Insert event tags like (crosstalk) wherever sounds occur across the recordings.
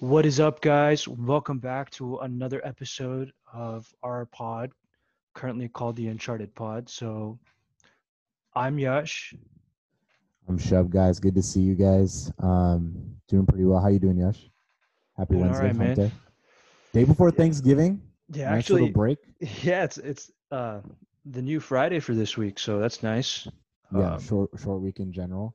What is up, guys? Welcome back to another episode of our pod, currently called the Uncharted Pod. So, I'm Yash. I'm Shub, guys. Good to see you guys. Um, doing pretty well. How you doing, Yash? Happy Doing Wednesday, right, man. day. Day before Yeah. Thanksgiving. Yeah, nice actually, little break. yeah, it's it's uh the new Friday for this week, so that's nice. Yeah, Um, short short week in general.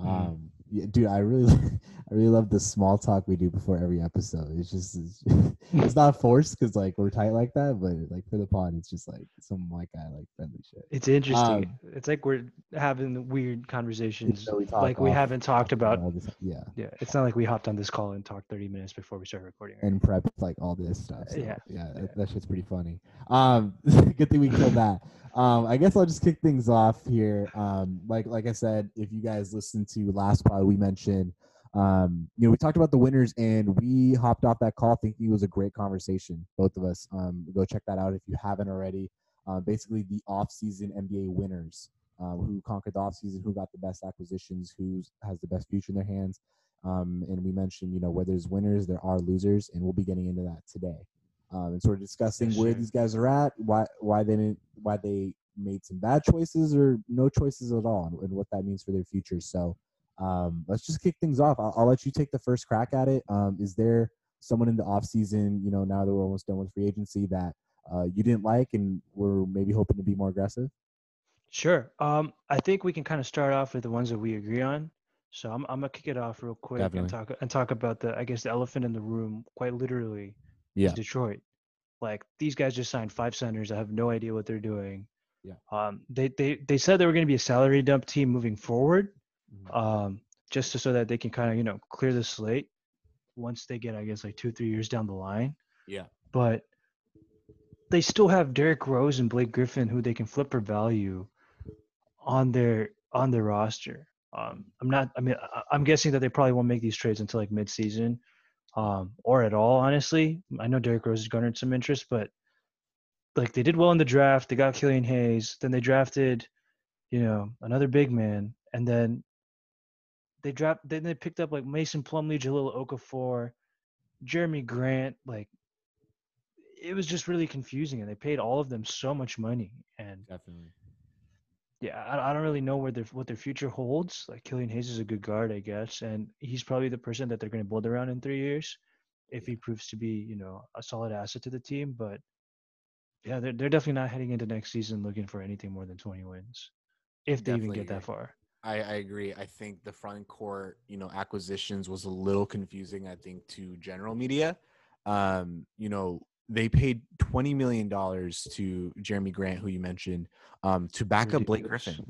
Mhm. Um, yeah, dude, I really, (laughs) I really love the small talk we do before every episode. It's just, it's, (laughs) it's not forced because like we're tight like that, but like for the pod, it's just like some white guy like friendly shit. It's interesting. Um, it's like we're having weird conversations, we like we haven't talked about. this, yeah, Yeah, it's not like we hopped on this call and talked 30 minutes before we started recording. right? and prep like all this stuff. So, Yeah, yeah, yeah. That, that shit's pretty funny. Um, (laughs) good thing we killed that. Um, I guess I'll just kick things off here. Um, like like I said, if you guys listened to last pod, we mentioned, um, you know, we talked about the winners, and we hopped off that call thinking it was a great conversation, both of us. Um, go check that out if you haven't already. Uh, basically, the off-season NBA winners, um, who conquered the off-season, who got the best acquisitions, who has the best future in their hands. Um, and we mentioned, you know, where there's winners, there are losers, and we'll be getting into that today. Um, and sort of discussing Yes, where these guys are at, why why they didn't, why they made some bad choices or no choices at all, and, and what that means for their future. So um, let's just kick things off. I'll, I'll let you take the first crack at it. Um, is there someone in the off season, you know, now that we're almost done with free agency, that uh, you didn't like and were maybe hoping to be more aggressive? Sure. Um, I think we can kind of start off with the ones that we agree on. So I'm I'm gonna kick it off real quick and talk and talk about the I guess the elephant in the room, quite literally, Yeah. is Detroit. Like these guys just signed five centers. I have no idea what they're doing. Yeah. Um, they they they said they were going to be a salary dump team moving forward. Um, just to, so that they can kind of you know clear the slate once they get I guess like two three years down the line. Yeah. But they still have Derrick Rose and Blake Griffin who they can flip for value on their on their roster. Um, I'm not. I mean, I- I'm guessing that they probably won't make these trades until like mid-season, um, or at all. Honestly, I know Derrick Rose has garnered some interest, but like they did well in the draft. They got Killian Hayes. Then they drafted, you know, another big man, and then they dropped Then they picked up like Mason Plumlee, Jahlil Okafor, Jerami Grant. Like it was just really confusing, and they paid all of them so much money, and Definitely. yeah, I, I don't really know where their what their future holds. Like Killian Hayes is a good guard, I guess, and he's probably the person that they're going to build around in three years, if he proves to be, you know, a solid asset to the team. But yeah, they're they're definitely not heading into next season looking for anything more than twenty wins, if they even Definitely get that far. I, I agree. I think the front court, you know, acquisitions was a little confusing, I think, to general media. Um, you know, they paid twenty million dollars to Jerami Grant, who you mentioned, um, to back up Blake Griffin.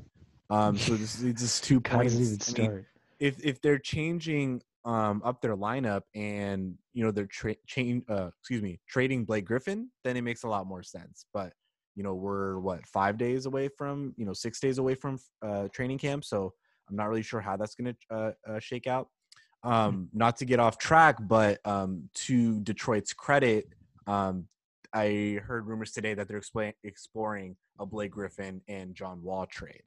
Um, so this is just two (laughs) points. does it even I mean, if if they're changing um up their lineup and you know they're tra- chain uh excuse me trading Blake Griffin, then it makes a lot more sense. But you know we're what five days away from you know six days away from uh training camp, so I'm not really sure how that's gonna uh, uh shake out. Um, not to get off track, but um to Detroit's credit, um I heard rumors today that they're explain- exploring a Blake Griffin and John Wall trade.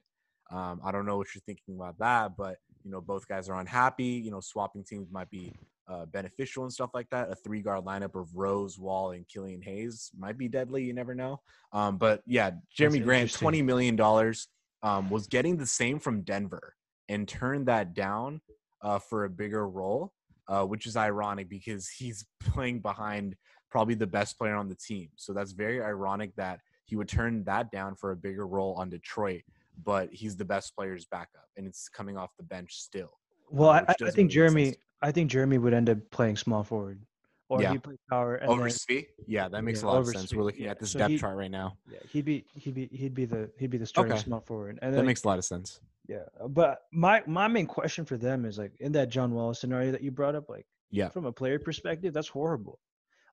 Um, I don't know what you're thinking about that, but you know both guys are unhappy. You know, swapping teams might be uh, beneficial and stuff like that. A three guard lineup of Rose, Wall, and Killian Hayes might be deadly. You never know. Um, but yeah, Jerami Grant, twenty million dollars, um, was getting the same from Denver and turned that down uh, for a bigger role, uh, which is ironic because he's (laughs) playing behind probably the best player on the team. So that's very ironic that he would turn that down for a bigger role on Detroit, but he's the best player's backup and it's coming off the bench still. Well, uh, I, I- think really sense Jerami, I think Jerami would end up playing small forward, or Yeah. he play power and Over then? Yeah, that makes Yeah, a lot of sense. We're looking yeah. at this So depth chart right now. yeah, he'd be he'd be he'd be the he'd be the starting Okay. small forward, and That makes a lot of sense. Yeah, but my my main question for them is like in that John Wall scenario that you brought up, like Yeah. from a player perspective, that's horrible.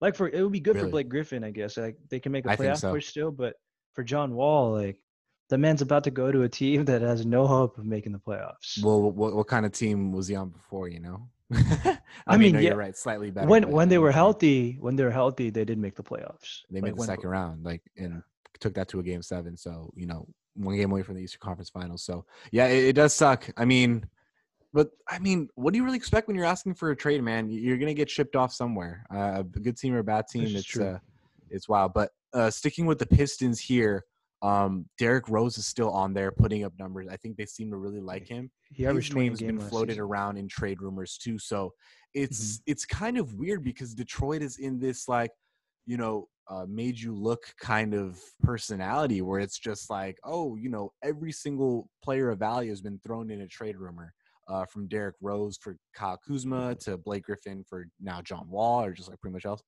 Like for it would be good for Blake Griffin, I guess. Like they can make a I playoff so. push still, but for John Wall, like the man's about to go to a team that has no hope of making the playoffs. Well, what, what kind of team was he on before, you know? (laughs) I mean, no, yeah, you're right. Slightly better. when when they were healthy, when they were healthy, they did make the playoffs. They Like, made the when- second round, like, and took that to a game seven. So, you know, one game away from the Eastern Conference Finals. So, yeah, it, it does suck. I mean, but I mean, what do you really expect when you're asking for a trade, man? You're gonna get shipped off somewhere. Uh, a good team or a bad team, it's true. uh, it's wild. But uh, sticking with the Pistons here, um, Derrick Rose is still on there, putting up numbers. I think they seem to really like him. He His 20 a name's been floated season. around in trade rumors too. So it's Mm-hmm. it's kind of weird because Detroit is in this like, you know, uh, made you look kind of personality where it's just like, oh, you know, every single player of value has been thrown in a trade rumor. Uh, from Derrick Rose for Kyle Kuzma to Blake Griffin for now John Wall or just like pretty much else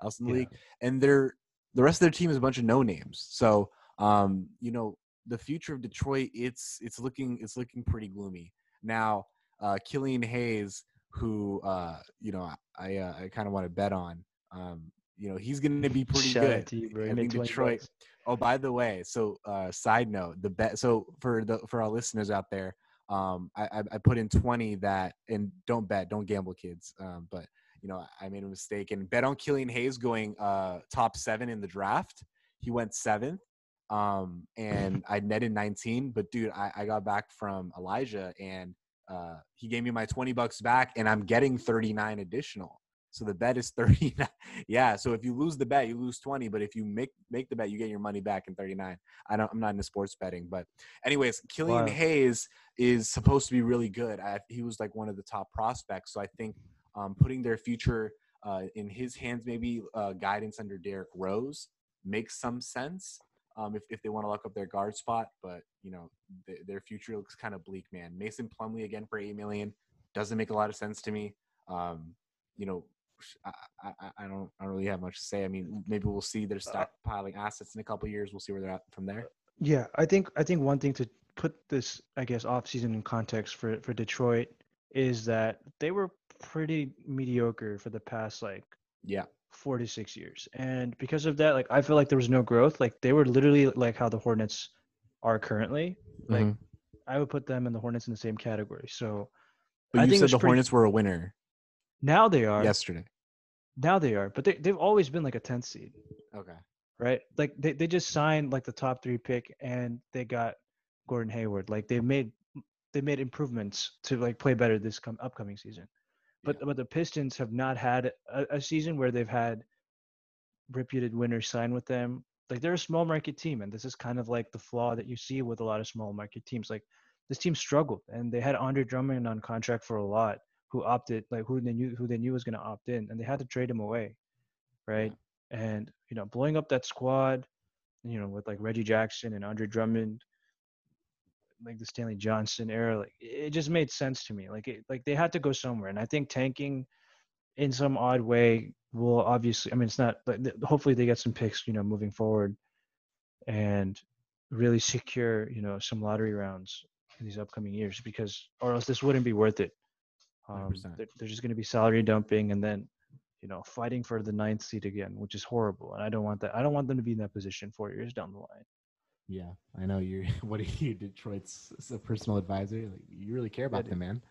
else in the Yeah. league. And they're the rest of their team is a bunch of no names. So um, you know, the future of Detroit, it's it's looking it's looking pretty gloomy. Now, uh, Killian Hayes, who uh, you know I uh, I kind of want to bet on, um, you know, he's going to be (laughs) pretty Shout good. you. I think Detroit. bucks. Oh, by the way, so uh, side note, the bet. So for the for our listeners out there, um, I, I I put in twenty that, and don't bet, don't gamble, kids. Um, but you know, I made a mistake and bet on Killian Hayes going uh top seven in the draft. He went seventh, um, and (laughs) I netted nineteen. But dude, I, I got back from Elijah, and uh, he gave me my twenty bucks back, and I'm getting thirty nine additional. So the bet is (laughs) 39. yeah. So if you lose the bet, you lose 20. But if you make make the bet, you get your money back in 39. I don't I'm not into sports betting. But anyways, Killian Wow. Hayes is supposed to be really good. I, he was like one of the top prospects. So I think um, putting their future uh, in his hands, maybe uh, guidance under Derrick Rose, makes some sense. Um, if, if they want to lock up their guard spot, but you know th- their future looks kind of bleak, man. Mason Plumlee again for eight million doesn't make a lot of sense to me. Um, you know, I, I, I don't I don't really have much to say. I mean, maybe we'll see they're stockpiling assets in a couple years. We'll see where they're at from there. Yeah, I think I think one thing to put this, I guess, off season in context for for Detroit is that they were pretty mediocre for the past like Yeah, four to six years, and because of that, like I feel like there was no growth. Like they were literally like how the Hornets are currently. Like Mhm. I would put them and the Hornets in the same category. So but I you said the pretty- Hornets were a winner now they are. yesterday. Now they are, but they they've always been like a 10th seed. Okay. right? Like they, they just signed like the top three pick and they got Gordon Hayward. Like they made they made improvements to like play better this com- upcoming season. But but the Pistons have not had a, a season where they've had reputed winners sign with them. Like they're a small market team, and this is kind of like the flaw that you see with a lot of small market teams. Like this team struggled, and they had Andre Drummond on contract for a lot, who opted like who they knew who they knew was going to opt in, and they had to trade him away, right? And you know, blowing up that squad, you know, with like Reggie Jackson and Andre Drummond, like the Stanley Johnson era, like it just made sense to me. Like it, like they had to go somewhere, and I think tanking in some odd way will obviously. I mean, it's not. But hopefully, they get some picks, you know, moving forward, and really secure, you know, some lottery rounds in these upcoming years, because or else this wouldn't be worth it. Um, 100%. they're, they're just going to be salary dumping, and then you know, fighting for the ninth seat again, which is horrible. And I don't want that. I don't want them to be in that position four years down the line. Yeah, I know you're. (laughs) What are you, Detroit's a personal advisor? Like, you really care about dude. them, man.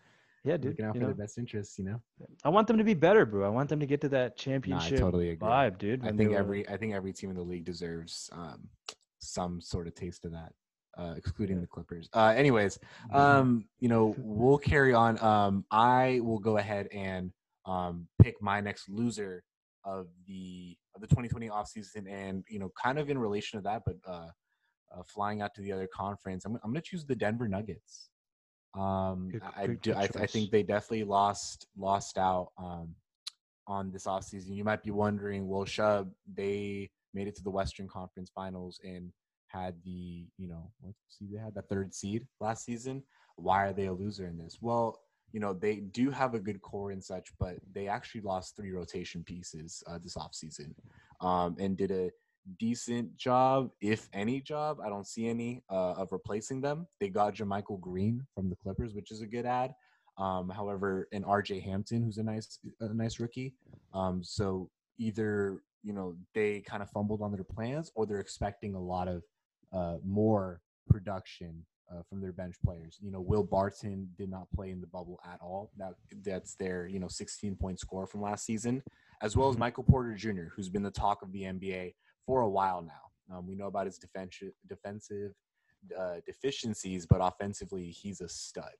Yeah, dude. Looking out for know, their best interests, you know. I want them to be better, bro. I want them to get to that championship totally agree. vibe, dude. I think every I think every team in the league deserves um, some sort of taste of that, uh, excluding the Clippers. Uh, anyways, um, you know, we'll carry on. Um, I will go ahead and um, pick my next loser of the of the 2020 offseason, and you know, kind of in relation to that, but uh, uh, flying out to the other conference, I'm, I'm going to choose the Denver Nuggets. Um, Good- I, good- do. good I, I think they definitely lost lost out um, on this offseason. You might be wondering, well, Shub, they made it to the Western Conference Finals and had the, you know, what seed they had the third seed last season. Why are they a loser in this? Well, you know, they do have a good core and such, but they actually lost three rotation pieces uh, this offseason um, and did a decent job, if any job. I don't see any uh, of replacing them. They got JaMychal Green from the Clippers, which is a good ad. Um, however, and RJ Hampton, who's a nice a nice rookie. Um, so either you know they kind of fumbled on their plans, or they're expecting a lot of uh, more production uh, from their bench players. You know, Will Barton did not play in the bubble at all. That that's their you know 16 point score from last season, as well as Mhm. Michael Porter Jr., who's been the talk of the NBA for a while now. Um, we know about his defensive defensive uh, deficiencies, but offensively, he's a stud.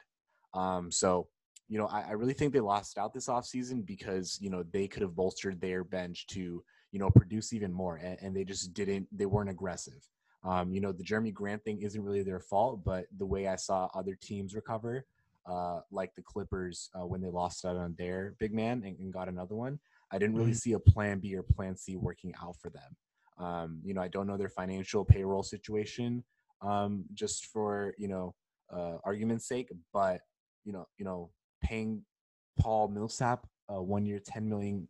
Um, so you know, I, I really think they lost out this offseason because, you know, they could have bolstered their bench to, you know, produce even more. And, and they just didn't, they weren't aggressive. Um, you know, the Jerami Grant thing isn't really their fault, but the way I saw other teams recover, uh, like the Clippers uh, when they lost out on their big man and, and got another one, I didn't really Mhm. see a plan B or plan C working out for them. Um, you know, I don't know their financial payroll situation um, just for, you know, uh, argument's sake, but, you know, you know, paying Paul Millsap a one year, $10 million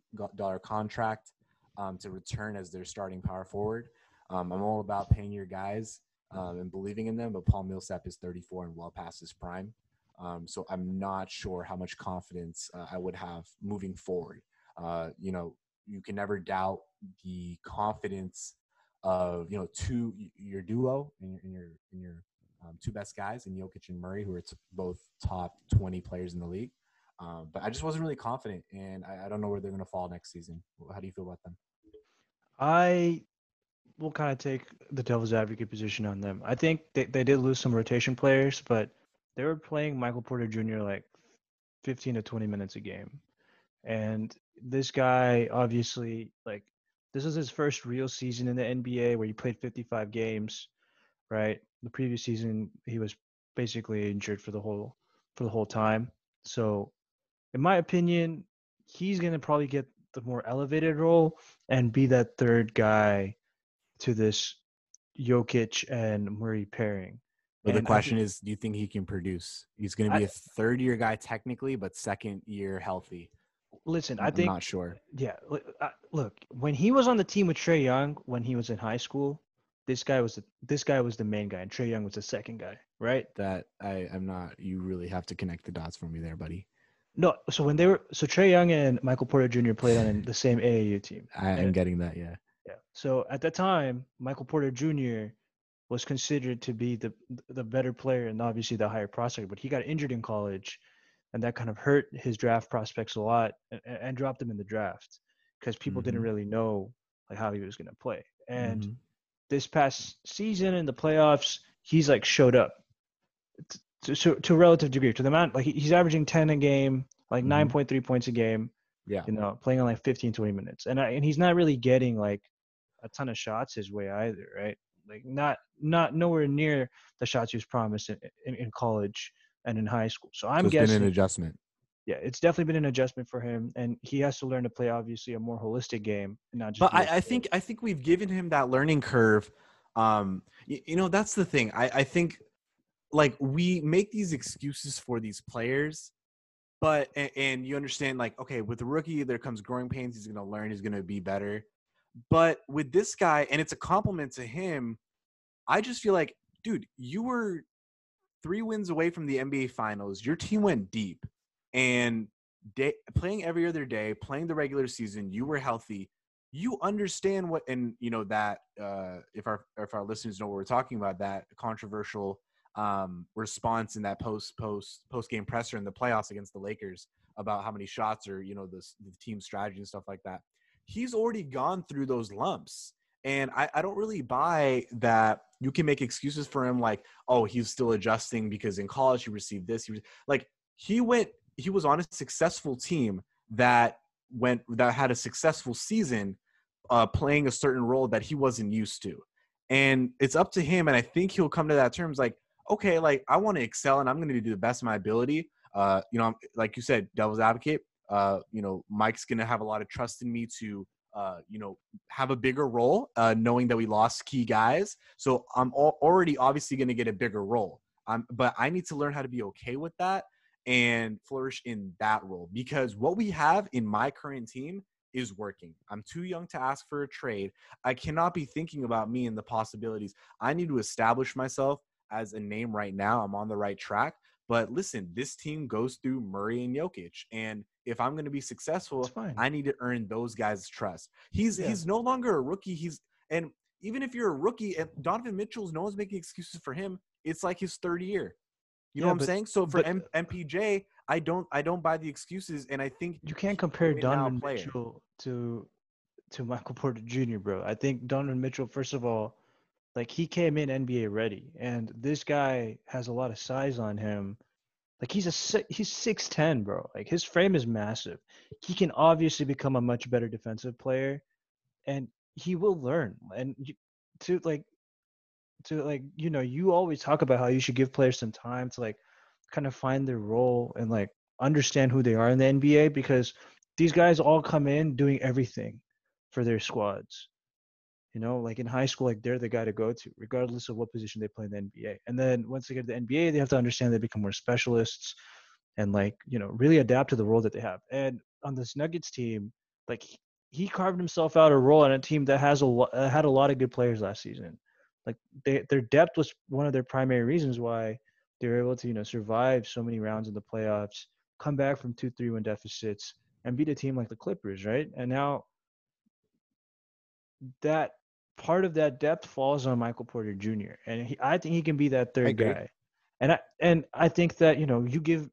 contract um, to return as their starting power forward. Um, I'm all about paying your guys um, and believing in them, but Paul Millsap is 34 and well past his prime. Um, so I'm not sure how much confidence uh, I would have moving forward. Uh, you know, you can never doubt the confidence of you know two your duo and your and your, and your um, two best guys in Jokic and Murray, who are t- both top 20 players in the league. Um, but I just wasn't really confident, and I, I don't know where they're going to fall next season. How do you feel about them? I will kind of take the devil's advocate position on them. I think they, they did lose some rotation players, but they were playing Michael Porter Jr. like 15 to 20 minutes a game. And this guy, obviously, like, this is his first real season in the NBA where he played 55 games, right? The previous season, he was basically injured for the whole for the whole time. So, in my opinion, he's gonna probably get the more elevated role and be that third guy to this Jokic and Murray pairing. But the And I question think- is, do you think he can produce? He's going to be I- a third year guy technically, but second year healthy. Listen, I I'm think not sure. yeah. Look, when he was on the team with Trae Young when he was in high school, this guy was the, this guy was the main guy, and Trae Young was the second guy, right? That I am not. You really have to connect the dots for me there, buddy. No, so when they were so Trae Young and Michael Porter Jr. played on the same (sighs) AAU team. I am getting that. Yeah. Yeah. So at that time, Michael Porter Jr. was considered to be the the better player and obviously the higher prospect, but he got injured in college, and that kind of hurt his draft prospects a lot and, and dropped him in the draft because people didn't Mhm. really know like how he was going to play. And Mhm. this past season in the playoffs, he's like showed up to, to, to a relative degree to the amount like he's averaging 10 a game, like Mhm. 9.3 points a game yeah. you know, playing on like 15, 20 minutes. And I, and he's not really getting like a ton of shots his way either, right? Like not not nowhere near the shots he was promised in, in, in college and in high school. So I'm so it's guessing been an adjustment. yeah, it's definitely been an adjustment for him and he has to learn to play obviously a more holistic game and not just but I, I think I think we've given him that learning curve. Um, you, you know, that's the thing. I, I think like we make these excuses for these players, but and, and you understand like okay, with the rookie there comes growing pains. He's gonna learn. He's gonna be better. But with this guy, and it's a compliment to him. I just feel like, dude, you were three wins away from the NBA Finals. Your team went deep, and day, playing every other day, playing the regular season, you were healthy. You understand what, and you know that uh, if our if our listeners know what we're talking about, that controversial um, response in that post post post game presser in the playoffs against the Lakers about how many shots or you know the, the team strategy and stuff like that. He's already gone through those lumps. And I, I don't really buy that you can make excuses for him like, oh, he's still adjusting because in college he received this. He was like he went he was on a successful team that went that had a successful season uh, playing a certain role that he wasn't used to. And it's up to him. And I think he'll come to that terms like, okay, like I want to excel and I'm going to do the best of my ability. Uh, you know, like you said, devil's advocate. Uh, you know, Mike's going to have a lot of trust in me to, uh, you know, have a bigger role, uh, knowing that we lost key guys. So I'm al- already obviously going to get a bigger role. But I need to learn how to be okay with that and flourish in that role because what we have in my current team is working. I'm too young to ask for a trade. I cannot be thinking about me and the possibilities. I need to establish myself as a name right now. I'm on the right track. But listen, this team goes through Murray and Jokic. And if I'm going to be successful, I need to earn those guys' trust. He's Yeah. he's no longer a rookie. He's and even if you're a rookie, and Donovan Mitchell's, no one's making excuses for him. It's like his third year. You know Yeah, what I'm saying? So for but- M- MPJ, I don't I don't buy the excuses, and I think you can't compare Donovan. Mitchell to to Michael Porter Jr., bro. I think Donovan Mitchell, first of all, like he came in NBA ready, and this guy has a lot of size on him, Like he's a he's six ten, bro. Like his frame is massive. He can obviously become a much better defensive player, and he will learn. And to like to like you know you always talk about how you should give players some time to like kind of find their role and like understand who they are in the NBA because these guys all come in doing everything for their squads. You know, like in high school, like they're the guy to go to, regardless of what position they play in the NBA. And then once they get to the NBA, they have to understand they become more specialists and like, you know, really adapt to the role that they have. And on this Nuggets team, like he- carved himself out a role on a team that has a lot uh, had a lot of good players last season. Like they, their depth was one of their primary reasons why they were able to, you know, survive so many rounds in the playoffs, come back from two three one deficits, and beat a team like the Clippers, right? And now that part of that depth falls on Michael Porter Jr. and he, I think he can be that third guy. And I and I think that you know you give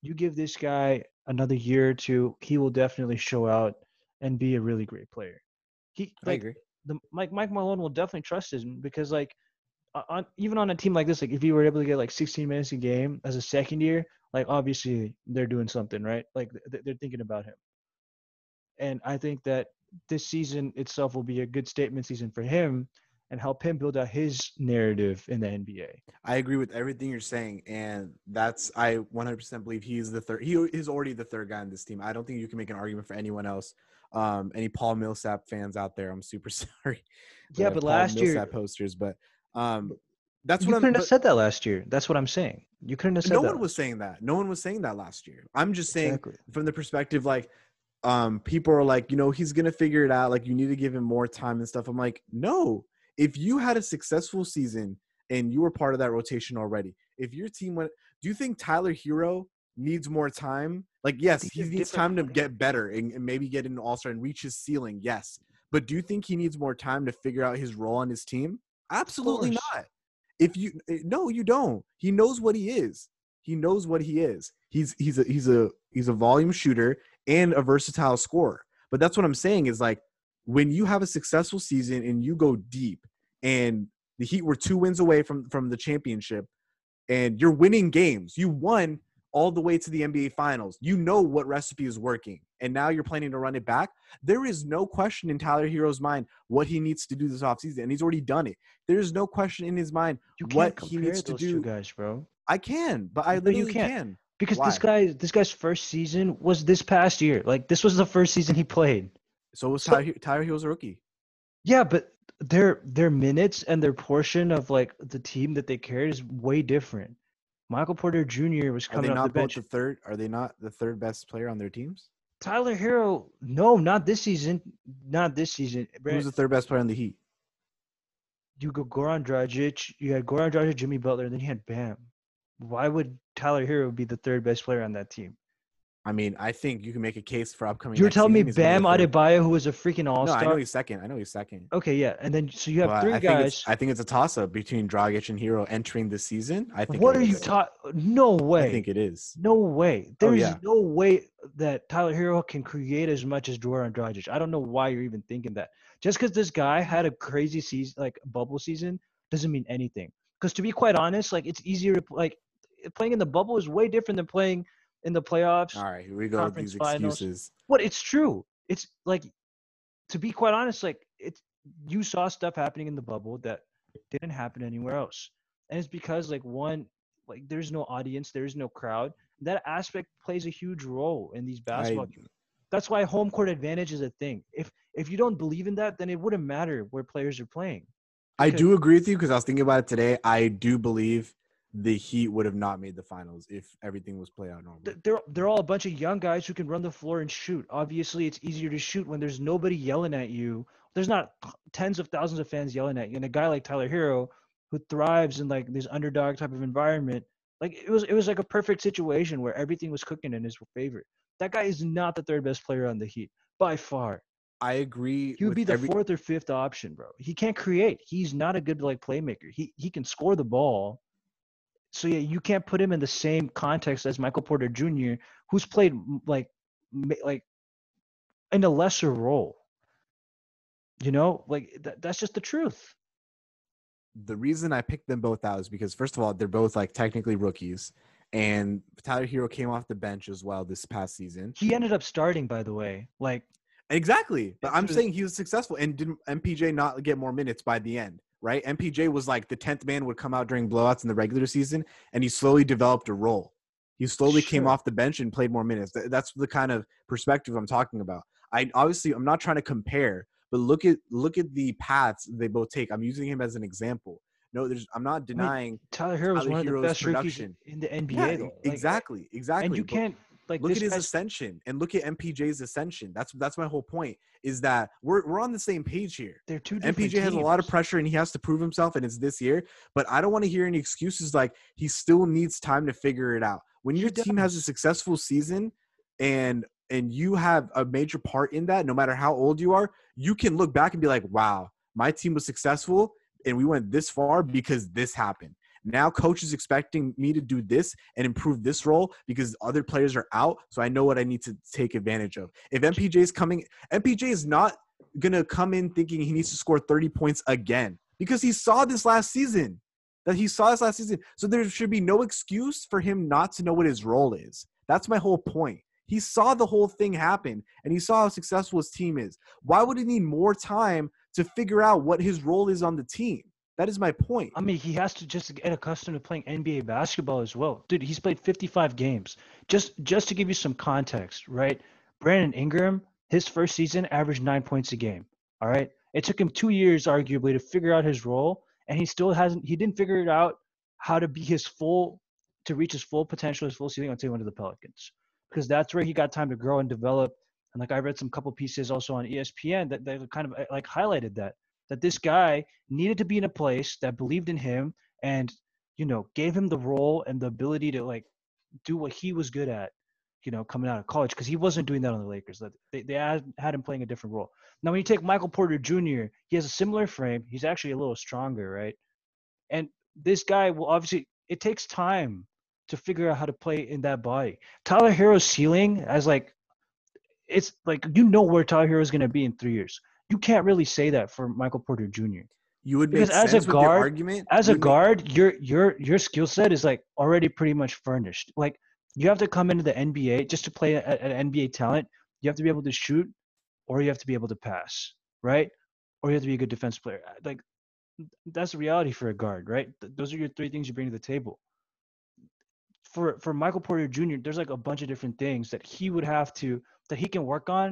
you give this guy another year or two, he will definitely show out and be a really great player. He I agree. the Mike Mike Malone will definitely trust him because like on even on a team like this, like if you were able to get like 16 minutes a game as a second year, like obviously they're doing something right. Like th- they're thinking about him. And I think that this season itself will be a good statement season for him and help him build out his narrative in the NBA. I agree with everything you're saying, and that's I 100% believe he's the third. He is already the third guy on this team. I don't think you can make an argument for anyone else. Um, any Paul Millsap fans out there, I'm super (laughs) sorry. Yeah, but Paul last year posters, but um, that's you what I'm. couldn't have said that last year. That's what I'm saying. You couldn't have said no that. one was saying that. No one was saying that last year. I'm just saying Exactly. from the perspective like um people are like you know he's gonna figure it out like you need to give him more time and stuff. I'm like no if you had a successful season and you were part of that rotation already if your team went do you think tyler herro needs more time? Like yes he needs time to get better and, and maybe get an all-star and reach his ceiling yes. But do you think he needs more time to figure out his role on his team? Absolutely not. If you eh, no you don't. He knows what he is. He knows what he is. He's he's a he's a he's a volume shooter and a versatile scorer. But that's what I'm saying is like when you have a successful season and you go deep and the Heat were two wins away from from the championship and you're winning games. You won all the way to the NBA finals. You know what recipe is working. And now you're planning to run it back. There is no question in Tyler Herro's mind what he needs to do this offseason. And he's already done it. There is no question in his mind what he needs to do. guys, bro. I can, but I No, you can't. can. Because this guy, this guy's first season was this past year. Like this was the first season he played. So was So- Tyler, Tyler Herro's a rookie. Yeah, but their their minutes and their portion of like the team that they carried is way different. Michael Porter Jr. was Are they coming off not the both bench. the third? Are they not the third best player on their teams? Tyler Herro, no, not this season. Not this season. Who's the third best player on the Heat? you go Goran Dragic, you had Goran Dragic, Jimmy Butler, and then you had Bam. Why would Tyler Herro be the third best player on that team? I mean, I think you can make a case for upcoming. You're telling me season he's gonna Bam the. Adebayo, who was a freaking all star. No, I know he's second. I know he's second. okay, yeah, and then so you have But three I think guys. it's I think it's a toss up between Dragic and Herro entering this season. I think. What are you is. taught? No way. I think it is. No way. Oh, There's yeah. no way that Tyler Herro can create as much as Goran Dragic. I don't know why you're even thinking that. Just because this guy had a crazy season, like bubble season, doesn't mean anything. Because to be quite honest, like it's easier to like playing in the bubble is way different than playing in the playoffs. All right, here we go with these finals. excuses. What it's true. It's like to be quite honest, like it's you saw stuff happening in the bubble that didn't happen anywhere else. And it's because like one, like there's no audience, there's no crowd. That aspect plays a huge role in these basketball. I- games. That's why home court advantage is a thing. If if you don't believe in that, then it wouldn't matter where players are playing. I do agree with you because I was thinking about it today. I do believe the Heat would have not made the finals if everything was played out normally. Th- They're they're all a bunch of young guys who can run the floor and shoot. Obviously, it's easier to shoot when there's nobody yelling at you. There's not tens of thousands of fans yelling at you. And a guy like Tyler Herro, who thrives in like this underdog type of environment, like it was it was like a perfect situation where everything was cooking in his favor. That guy is not the third best player on the Heat by far. I agree. He would be the every- fourth or fifth option, bro. He can't create. He's not a good like playmaker. He he can score the ball. So yeah, you can't put him in the same context as Michael Porter Jr., who's played like like in a lesser role. You know, like that, that's just the truth. the reason I picked them both out is because first of all, they're both like technically rookies, and Tyler Herro came off the bench as well this past season. He ended up starting, by the way. Like Exactly. But I'm saying he was successful and didn't MPJ not get more minutes by the end, right? MPJ was like the 10th man would come out during blowouts in the regular season and he slowly developed a role. He slowly came off the bench and played more minutes. That's the kind of perspective I'm talking about. I obviously I'm not trying to compare, but look at look at the paths they both take. I'm using him as an example. No, there's I'm not denying Tyler Herro was one of the best rookies in the NBA. Yeah. Exactly, exactly. And you but- can't like look at his ascension and look at MPJ's ascension. That's that's my whole point. Is that we're we're on the same page here. They're two different MPJ has a lot of pressure and he has to prove himself, and it's this year. But I don't want to hear any excuses like he still needs time to figure it out. When your team has a successful season and and you have a major part in that, no matter how old you are, you can look back and be like, wow, my team was successful and we went this far because this happened. Now coach is expecting me to do this and improve this role because other players are out. So I know what I need to take advantage of. If MPJ is coming, MPJ is not gonna come in thinking he needs to score 30 points again because he saw this last season. That he saw this last season. So there should be no excuse for him not to know what his role is. That's my whole point. He saw the whole thing happen and he saw how successful his team is. Why would he need more time to figure out what his role is on the team? That is my point. I mean, he has to just get accustomed to playing NBA basketball as well. Dude, he's played 55 games. Just just to give you some context, right? Brandon Ingram, his first season averaged 9 points a game. All right? It took him 2 years arguably to figure out his role, and he still hasn't he didn't figure it out how to be his full to reach his full potential, his full ceiling until he went to the Pelicans. Because that's where he got time to grow and develop. And like I read some couple pieces also on ESPN that, that kind of like highlighted that that this guy needed to be in a place that believed in him and you know gave him the role and the ability to like do what he was good at you know coming out of college because he wasn't doing that on the lakers. They, they had, had him playing a different role. Now when you take michael porter jr he has a similar frame. He's actually a little stronger right? And this guy will obviously it takes time to figure out how to play in that body. Tyler herro's ceiling as like it's like you know where tyler herro is going to be in three years you can't really say that for michael porter jr You would make Because as a sense with your guard- argument. as a make- guard, your your your skill set is like already pretty much furnished. Like you have to come into the NBA just to play at NBA talent. You have to be able to shoot, or you have to be able to pass, right? Or you have to be a good defense player. Uh, Like that's the reality for a guard, right? Th- Those are your three things you bring to the table. For for Michael Porter Jr., there's like a bunch of different things that he would have to that he can work on,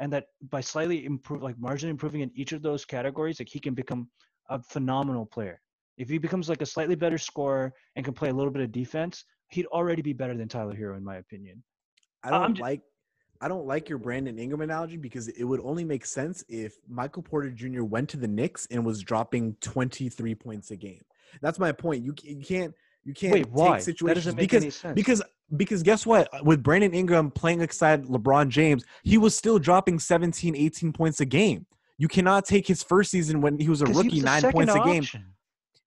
and that by slightly improve, like marginally improving in each of those categories, like he can become a phenomenal player. If he becomes like a slightly better scorer and can play a little bit of defense, he'd already be better than Tyler Herro, in my opinion. I don't like I don't like your Brandon Ingram analogy because it would only make sense if Michael Porter Jr. went to the Knicks and was dropping 23 points a game. That's my point. You, you can't you can't Wait, why? take That doesn't make because any sense. because because guess what with Brandon Ingram playing alongside LeBron James, he was still dropping 17 18 points a game. You cannot take his first season when he was a rookie was the 9 second points a game.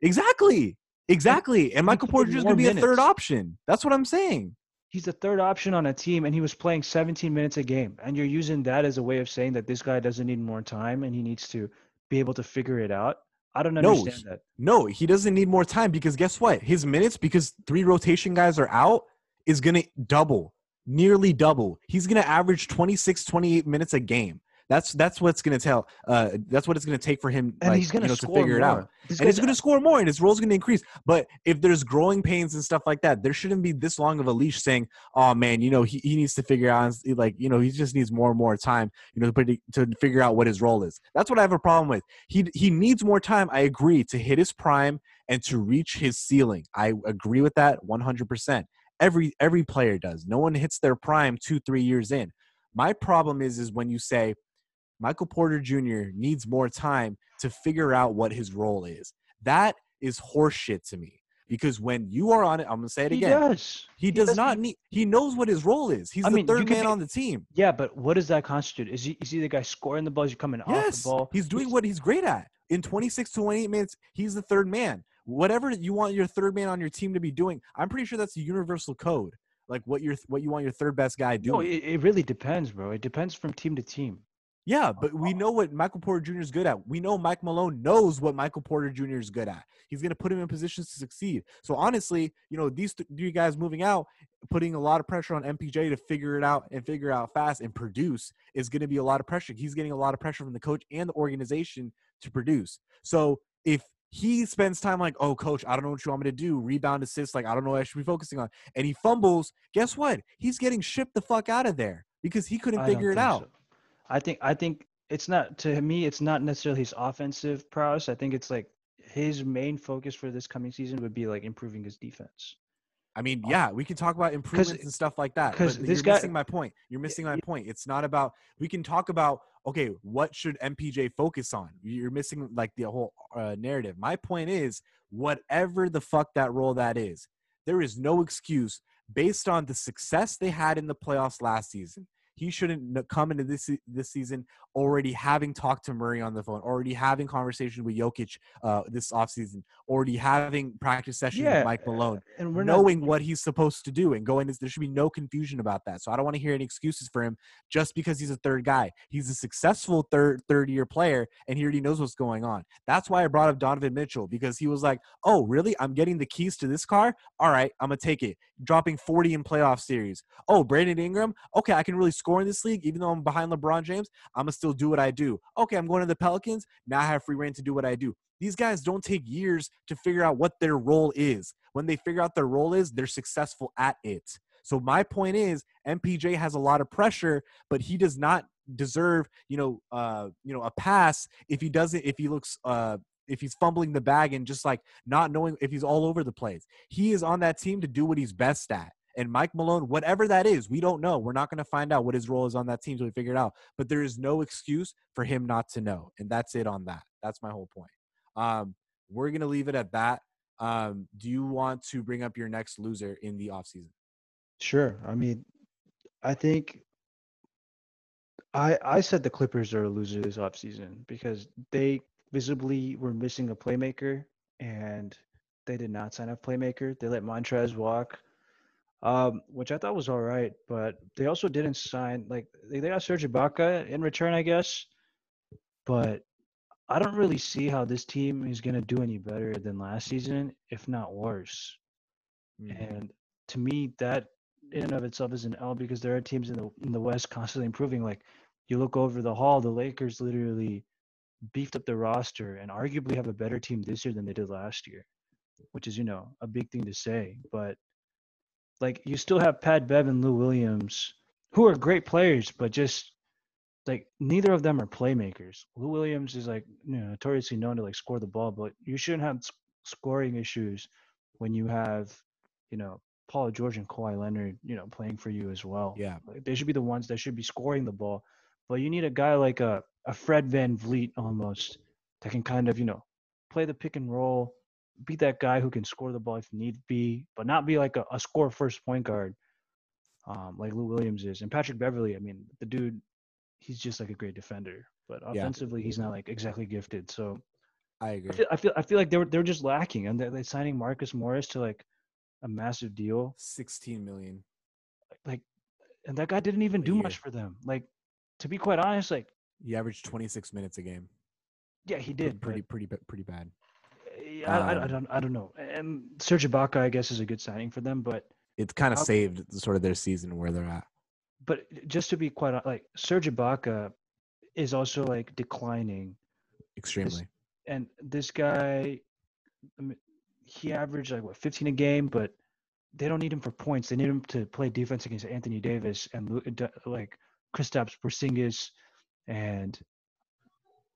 Exactly. Exactly. And Michael Porter Jr. is going to be a third option. That's what I'm saying. He's the third option on a team, and he was playing 17 minutes a game. And you're using that as a way of saying that this guy doesn't need more time and he needs to be able to figure it out. I don't No, understand he- that. No, he doesn't need more time because guess what? His minutes, because three rotation guys are out, is going to double, nearly double. He's going to average 26, 28 minutes a game. That's that's what's going to tell. Uh, that's what it's going to take for him. And like, he's going you know, to figure it out. more. This And he's going to score more, and his role's going to increase. But if there's growing pains and stuff like that, there shouldn't be this long of a leash saying, "Oh man, you know, he, he needs to figure out, like, you know, he just needs more and more time, you know, to, put, to figure out what his role is." That's what I have a problem with. He he needs more time. I agree to hit his prime and to reach his ceiling. I agree with that 100%. Every every player does. No one hits their prime 2-3 years in. My problem is is when you say Michael Porter Jr. needs more time to figure out what his role is. That is horseshit to me. Because when you are on it, I'm gonna say it he again. does. He does does- not need. He knows what his role is. He's I the mean, third man be- on the team. Yeah, but what does that constitute? Is he is he the guy scoring the balls? You're coming off the ball. he's doing what he's great at. In 26 to 28 minutes, he's the third man. Whatever you want your third man on your team to be doing, I'm pretty sure that's a universal code. Like what your what you want your third best guy doing. No, it, it really depends, bro. It depends from team to team. Yeah, but we uh, know what Michael Porter Jr. is good at. We know Mike Malone knows what Michael Porter Jr. is good at. He's going to put him in positions to succeed. So honestly, you know, these three guys moving out, putting a lot of pressure on MPJ to figure it out and figure out fast and produce is going to be a lot of pressure. He's getting a lot of pressure from the coach and the organization to produce. So if he spends time like, oh, coach, I don't know what you want me to do. Rebound assist, like, I don't know what I should be focusing on. And he fumbles. Guess what? He's getting shipped the fuck out of there because he couldn't I figure it out. so. I think I think it's not to me. It's not necessarily his offensive prowess. I think it's like his main focus for this coming season would be like improving his defense. I mean, yeah, we can talk about improvements and stuff like that. 'cause But this you're guy- missing my point. You're missing my point. It's not about. We can talk about okay, what should MPJ focus on? You're missing like the whole uh, narrative. My point is, whatever the fuck that role that is, there is no excuse based on the success they had in the playoffs last season. He shouldn't come into this this season already having talked to Murray on the phone, already having conversation with Jokic uh, this offseason, already having practice session Yeah, with Mike Malone And we're not knowing what he's supposed to do and going there should be no confusion about that. So I don't want to hear any excuses for him just because he's a third guy. He's a successful third third year player and he already knows what's going on. That's why I brought up Donovan Mitchell because he was like, "Oh, really? I'm getting the keys to this car. All right, I'm gonna take it." Dropping 40 in playoff series. Oh, Brandon Ingram. Okay, I can really score in this league even though I'm behind LeBron James. I'm gonna still do what I do. Okay, I'm going to the Pelicans. Now I have free reign to do what I do. These guys don't take years to figure out what their role is. When they figure out their role is, they're successful at it. So my point is, MPJ has a lot of pressure, but he does not deserve, you know, uh, you know, a pass if he doesn't, if he looks, uh, if he's fumbling the bag and just like not knowing if he's all over the place. He is on that team to do what he's best at. And Mike Malone, whatever that is, we don't know. We're not going to find out what his role is on that team until we figure it out. But there is no excuse for him not to know. And that's it on that. That's my whole point. Um, we're going to leave it at that. Um, do you want to bring up your next loser in the offseason? Sure. I mean, I think I I said the Clippers are a loser this offseason because they visibly were missing a playmaker and they did not sign a playmaker. They let Montrez walk, um, which I thought was all right, but they also didn't sign like they, they got Serge Ibaka in return, I guess. But I don't really see how this team is gonna do any better than last season, if not worse. And to me, that in and of itself is an L because there are teams in the in the West constantly improving. Like you look over the hall, the Lakers literally beefed up the roster and arguably have a better team this year than they did last year, which is you know a big thing to say. But like you still have Pat Bev and Lou Williams, who are great players, but just like neither of them are playmakers. Lou Williams is like you know notoriously known to like score the ball, but you shouldn't have s- scoring issues when you have you know Paul George and Kawhi Leonard, you know, playing for you as well. Yeah. Like, they should be the ones that should be scoring the ball. But you need a guy like a, a Fred VanVleet almost that can kind of, you know, play the pick and roll, be that guy who can score the ball if need be, but not be like a, a score first point guard um, like Lou Williams is. And Patrick Beverley, I mean, the dude, he's just like a great defender. But Yeah. offensively, he's not like exactly gifted. So I I agree. feel, I feel, I feel like they were, they were just lacking, and they're, they're signing Marcus Morris to like a massive deal. 16 million. Like, and that guy didn't even do much for them. Like, to be quite honest, like, He averaged 26 minutes a game. yeah, he did. Pretty, pretty, pretty bad. Uh, I, I, I um, don't, I don't know. And Serge Ibaka, I guess, is a good signing for them, but, it's kind of saved sort of their season where they're at. but just to be quite hon- like, Serge Ibaka is also like declining, Extremely. and this guy, I mean, he averaged like what 15 a game, but they don't need him for points. They need him to play defense against Anthony Davis and d- like Kristaps Porzingis and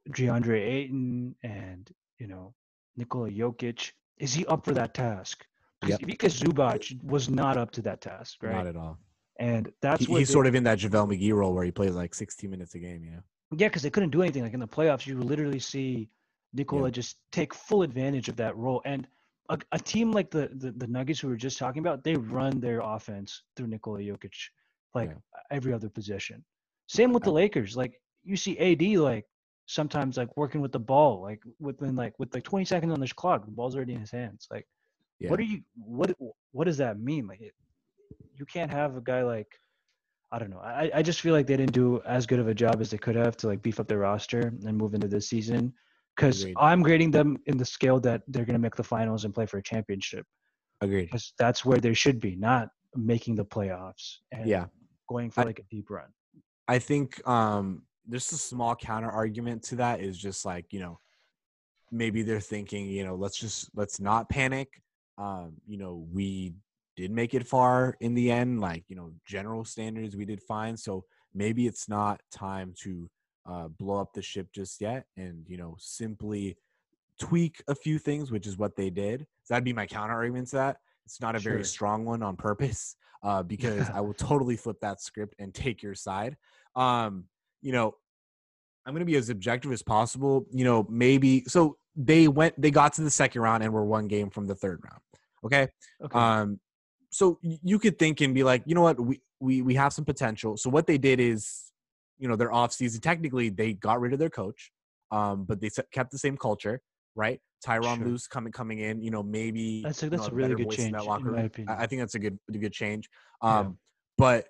DeAndre Ayton and you know Nikola Jokic. Is he up for that task? Yep. Because Zubac was not up to that task, right? Not at all. and that's He, what he's they- sort of in that JaVale McGee role where he plays like 16 minutes a game, you know? Yeah, because they couldn't do anything. Like in the playoffs, you literally see Nikola just take full advantage of that role. And a, a team like the, the the Nuggets, who we were just talking about, they run their offense through Nikola Jokic, like Yeah. every other possession. Same with the Lakers. Like you see AD, like sometimes like working with the ball, like within like with like 20 seconds on the clock, the ball's already in his hands. Like, Yeah. what are you? What what does that mean? Like, it, you can't have a guy like. I don't know. I, I just feel like they didn't do as good of a job as they could have to like beef up their roster and move into this season. Because I'm grading them in the scale that they're going to make the finals and play for a championship. Agreed. Because that's where they should be, not making the playoffs and Yeah. going for I- like a deep run. I think um there's a small counter argument to that is just like, you know, maybe they're thinking, you know, let's just let's not panic. Um, you know, we did make it far in the end, like, you know, general standards we did fine. So maybe it's not time to uh blow up the ship just yet and, you know, simply tweak a few things, which is what they did. So that'd be my counter argument to that. It's not a very strong one on purpose, uh, (laughs) because I will totally flip that script and take your side. Um, you know, I'm gonna be as objective as possible. You know, maybe so they went they got to the second round and were one game from the third round. Okay. Okay. Um, so you could think and be like, you know what, we we we have some potential. So what they did is, you know, their off season. Technically, they got rid of their coach, um, but they kept the same culture, right? Tyron Sure. Luce coming coming in, you know, maybe That's a- you that's know, a really good voice in change, that locker room. I, think that's a good a good change. Yeah. Um, but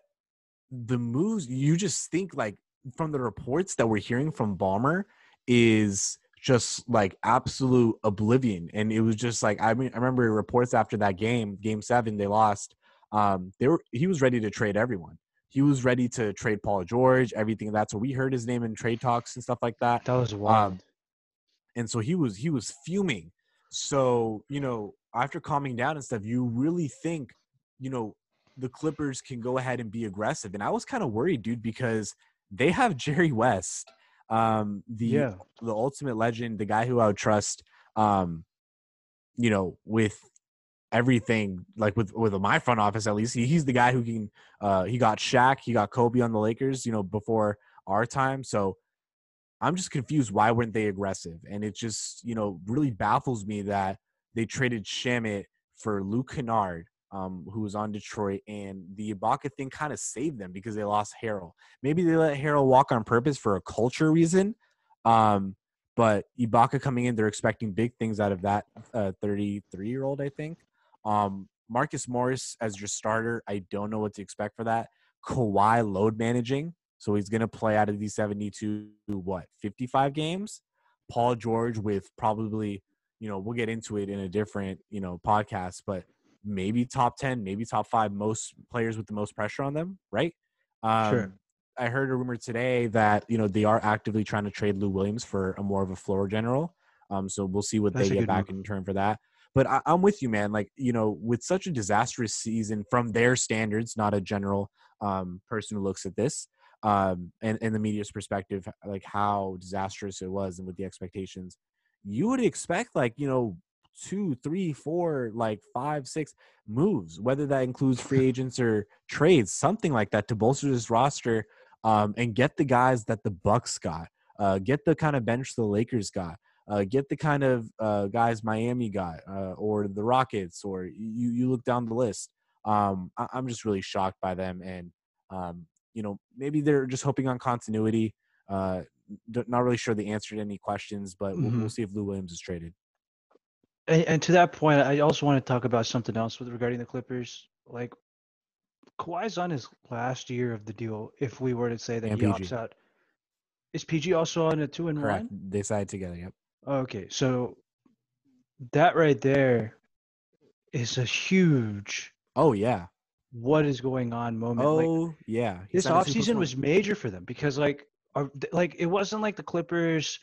the moves you just think like from the reports that we're hearing from Ballmer is just like absolute oblivion. And it was just like I mean I remember reports after that game, game seven, they lost. Um, they were he was ready to trade everyone. He was ready to trade Paul George, everything. That's what we heard his name in trade talks and stuff like that. that um, was wild. And so he was he was fuming. So, you know, after calming down and stuff, you really think, you know, the Clippers can go ahead and be aggressive. And I was kind of worried, dude, because they have Jerry West, um, the yeah. the ultimate legend, the guy who I would trust, um, you know, with everything, like with with my front office at least. He, he's the guy who can. Uh, he got Shaq, he got Kobe on the Lakers, you know, before our time. So I'm just confused. Why weren't they aggressive? And it just, you know, really baffles me that they traded Shamet for Luke Kennard, um, who was on Detroit, and the Ibaka thing kind of saved them because they lost Harrell. Maybe they let Harrell walk on purpose for a culture reason. Um, but Ibaka coming in, they're expecting big things out of that 33 year old, I think. Um, Marcus Morris as your starter, I don't know what to expect for that. Kawhi load managing, so he's going to play out of these 72, what, 55 games? Paul George with probably, you know, we'll get into it in a different, you know, podcast, but maybe top 10, maybe top five most players with the most pressure on them, right? Um, Sure. I heard a rumor today that, you know, they are actively trying to trade Lou Williams for a more of a floor general. Um, so we'll see what That's they get back move. in return for that. But I, I'm with you, man. Like, you know, with such a disastrous season from their standards, not a general um, person who looks at this, um, and, and the media's perspective, like how disastrous it was and with the expectations, you would expect like, you know, two, three, four, like five, six moves, whether that includes free (laughs) agents or trades, something like that to bolster this roster um, and get the guys that the Bucks got, uh, get the kind of bench the Lakers got uh, get the kind of uh, guys Miami got, uh, or the Rockets, or you you look down the list. Um, I, I'm just really shocked by them, and um, you know maybe they're just hoping on continuity. Uh, not really sure the answer to any questions, but we'll, we'll Mhm. see if Lou Williams is traded. And, and to that point, I also want to talk about something else with regarding the Clippers. Like Kawhi's on his last year of the deal. If we were to say that And he PG. opts out, is PG also on a two and Correct. one? They signed together. Yep. Okay, so that right there is a huge Oh yeah. what is going on moment. like, Oh yeah. He this offseason was major for them because like are, like it wasn't like the Clippers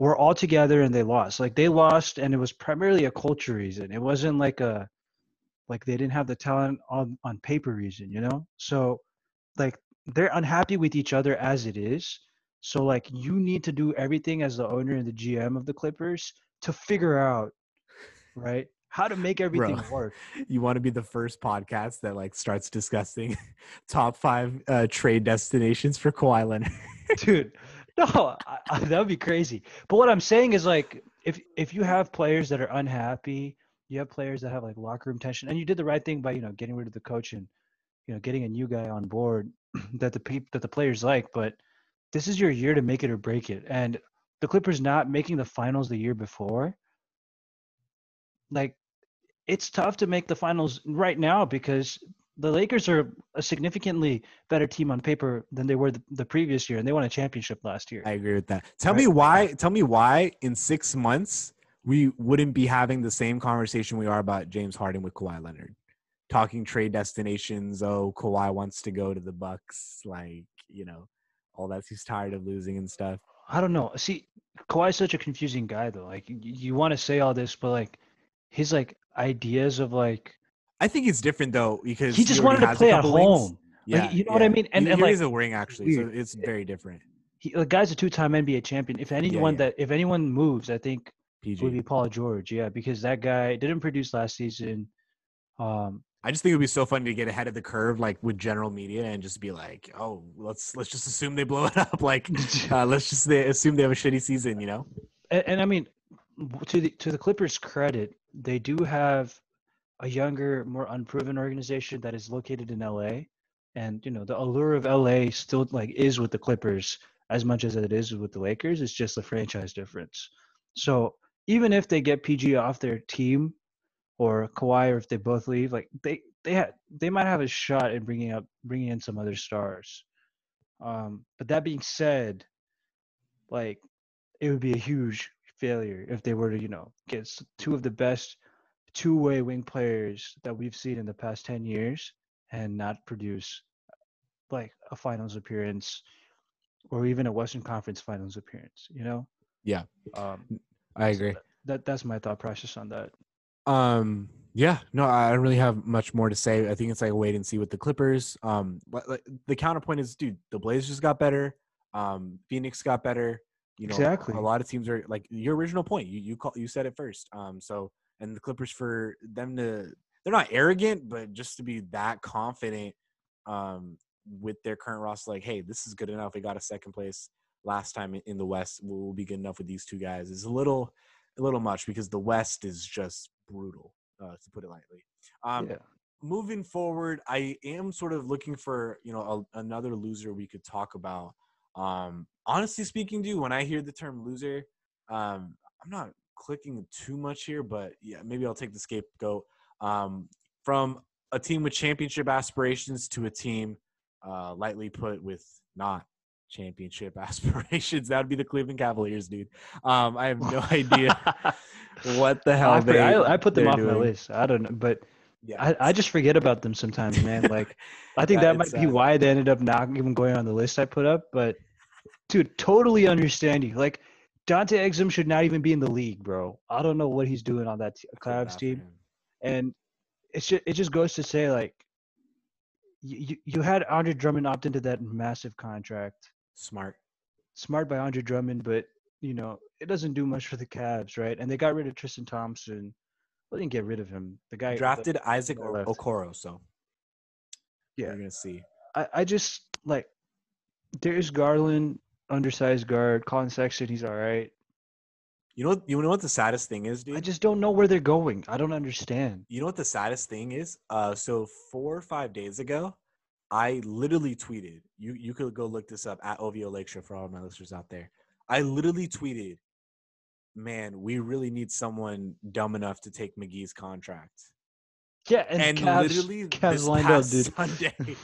were all together and they lost. Like they lost and it was primarily a culture reason. It wasn't like a like they didn't have the talent on on paper reason, you know? So like they're unhappy with each other as it is. So like you need to do everything as the owner and the GM of the Clippers to figure out right how to make everything Bro. work. (laughs) you want to be the first podcast that like starts discussing (laughs) top five uh, trade destinations for Kawhi Leonard. dude (laughs) no that would be crazy. But what i'm saying is like if if you have players that are unhappy you have players that have like locker room tension and you did the right thing by you know getting rid of the coach and you know getting a new guy on board (clears throat) that the peop, that the players like but this is your year to make it or break it. And the clippers not making the finals the year before like it's tough to make the finals right now because the Lakers are a significantly better team on paper than they were the, the previous year, and they won a championship last year. I agree with that. Tell Right. me why. Tell me why in six months we wouldn't be having the same conversation we are about James Harden with Kawhi Leonard, talking trade destinations. Oh, Kawhi wants to go to the Bucks. Like you know, all that. He's tired of losing and stuff. I don't know. See, Kawhi's such a confusing guy, though. Like, you, you want to say all this, but like, his like ideas of like I think it's different though because he just already wanted to play at home. Like, you know what I mean? And- he, and, he like, is a ring actually, so it's very different. He, the guy's a two-time NBA champion. If anyone yeah. that if anyone moves, I think it would be Paul George. Yeah, because that guy didn't produce last season. Um, I just think it would be so funny to get ahead of the curve, like with general media, and just be like, "Oh, let's let's just assume they blow (laughs) it up. Like, (laughs) uh, let's just they assume they have a shitty season." You know? and, and I mean, to the to the Clippers' credit, they do have a younger, more unproven organization that is located in LA, and you know the allure of LA still like is with the Clippers as much as it is with the Lakers. It's just the franchise difference. So even if they get PG off their team, or Kawhi, or if they both leave, like they they had they might have a shot at bringing up bringing in some other stars. Um, but that being said, like it would be a huge failure if they were to, you know, get two of the best two-way wing players that we've seen in the past 10 years and not produce like a finals appearance or even a Western Conference finals appearance, you know? Yeah. Um, I so agree. that- That that's my thought process on that. Um, yeah, no, I don't really have much more to say. I think it's like a wait and see with the Clippers. Um, like, the counterpoint is, dude, the Blazers got better. Um, Phoenix got better. You know, Exactly. a lot of teams are like your original point. You you call you said it first. Um, so and the Clippers for them to they're not arrogant, but just to be that confident, um, with their current roster, like, hey, this is good enough. We got a second place last time in- the West. We'll, we'll be good enough with these two guys. Is a little a little much because the West is just brutal, uh, to put it lightly. Um, yeah. Moving forward, I am sort of looking for you know a, another loser we could talk about. Um, honestly speaking, dude, when I hear the term loser, um, I'm not clicking too much here, but yeah, maybe I'll take the scapegoat um, from a team with championship aspirations to a team, uh, lightly put, with not championship (laughs) aspirations. That would be the Cleveland Cavaliers, dude. Um, I have no (laughs) idea what the hell I, they. put, I, I put them off my list. I don't know, but Yeah, I, I just forget about them sometimes, man. (laughs) Like I think Yeah, that might be why they ended up not even going on the list I put up. But dude, totally understand you. Like Dante Exum should not even be in the league, bro. I don't know what he's doing on that t- Cavs team, and it's just, it just goes to say like you you had Andre Drummond opt into that massive contract. Smart. Smart by Andre Drummond, but you know it doesn't do much for the Cavs, right? And they got rid of Tristan Thompson. Well, they didn't get rid of him. The guy the- Drafted Isaac left. Okoro, so Yeah. we're gonna see. I, I just like Darius Garland, undersized guard. Collin Sexton, he's all right. You know, what, you know what the saddest thing is, dude. I just don't know where they're going. I don't understand. you know what the saddest thing is? Uh, so four or five days ago, I literally tweeted. You you could go look this up at OVO Lakeshore for all my listeners out there. I literally tweeted, "Man, we really need someone dumb enough to take McGee's contract." Yeah, and, And, Cavs, literally, Cavs this lined up, past dude. Sunday, (laughs)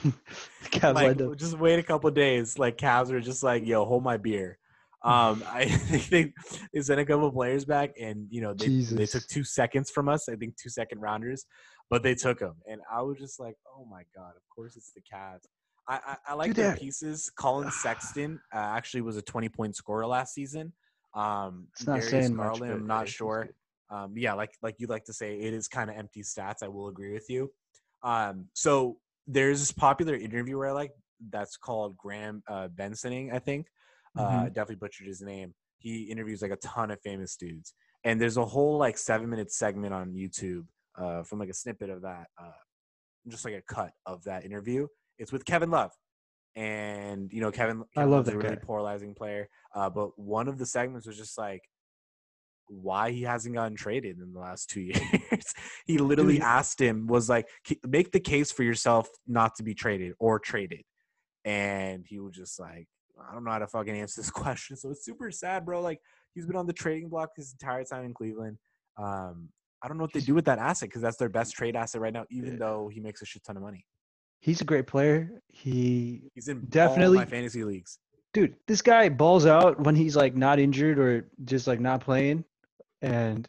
Cavs like, lined up. just wait a couple days. Like Cavs were just like, "Yo, hold my beer." Um, (laughs) I think they sent a couple players back, and you know they they took two seconds from us. I think two second rounders, but they took them, and I was just like, "Oh my god!" Of course, it's the Cavs. I I, I like Dude, their that- pieces. Colin (sighs) Sexton uh, actually was a twenty point scorer last season. Um, It's not Darius saying much, Garland, but I'm not sure. Um, yeah, like like you like to say, it is kind of empty stats. I will agree with you. Um, so there's this popular interviewer I like that's called Graham uh, Bensoning, I think. Uh, Mhm. I definitely butchered his name. He interviews like a ton of famous dudes, and there's a whole like seven minute segment on YouTube uh, from like a snippet of that, uh, just like a cut of that interview. It's with Kevin Love, and you know Kevin. I love Love's a really guy. polarizing player. Uh, but one of the segments was just like why he hasn't gotten traded in the last two (laughs) years. he literally Dude. asked him, was like, make the case for yourself not to be traded or traded. And he was just like, I don't know how to fucking answer this (laughs) question. So it's super sad, bro. Like he's been on the trading block his entire time in Cleveland. Um, I don't know what they do with that asset because that's their best trade asset right now, even Yeah. though he makes a shit ton of money. he's a great player. He He's in definitely Definitely- my fantasy leagues. dude, this guy balls out when he's like not injured or just like not playing, and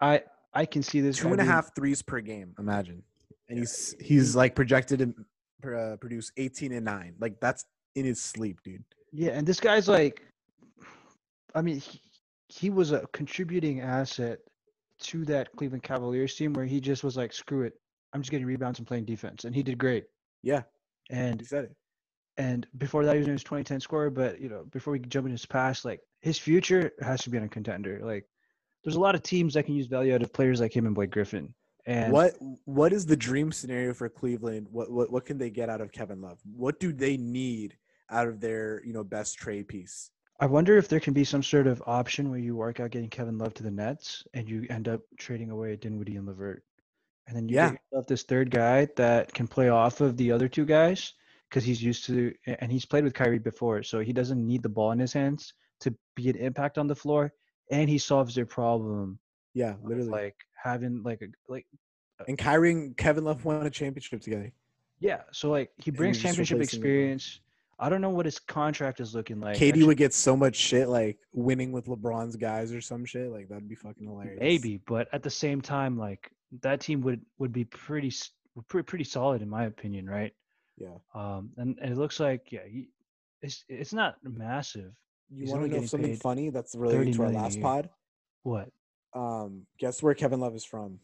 I I can see this Two and a half threes per game. Imagine, and he's he's like projected to uh, produce 18 and nine. Like that's in his sleep, dude. Yeah, and this guy's like, I mean, he, he was a contributing asset to that Cleveland Cavaliers team where he just was like, screw it, I'm just getting rebounds and playing defense, and he did great. Yeah, And he said it. and before that, he was in his 2010 scorer. But you know, before we jump into his past, like his future has to be on a contender. Like, there's a lot of teams that can use value out of players like him and Blake Griffin. And what what is the dream scenario for Cleveland? What what what can they get out of Kevin Love? What do they need out of their you know best trade piece? I wonder if there can be some sort of option where you work out getting Kevin Love to the Nets and you end up trading away Dinwiddie and LeVert. And then you Yeah. get yourself this third guy that can play off of the other two guys because he's used to and he's played with Kyrie before, so he doesn't need the ball in his hands to be an impact on the floor, and he solves their problem Yeah, literally. like having like a like and Kyrie and Kevin Love won a championship together. yeah. So like he brings championship experience. I don't know what his contract is looking like. KD would get so much shit like winning with LeBron's guys or some shit. Like that'd be fucking hilarious. Maybe, but at the same time, like that team would would be pretty pretty pretty solid in my opinion, right? Yeah. Um, and, and it looks like yeah, he, it's it's not massive. You want to know something funny that's related to our last pod? What, Um, guess where Kevin Love is from?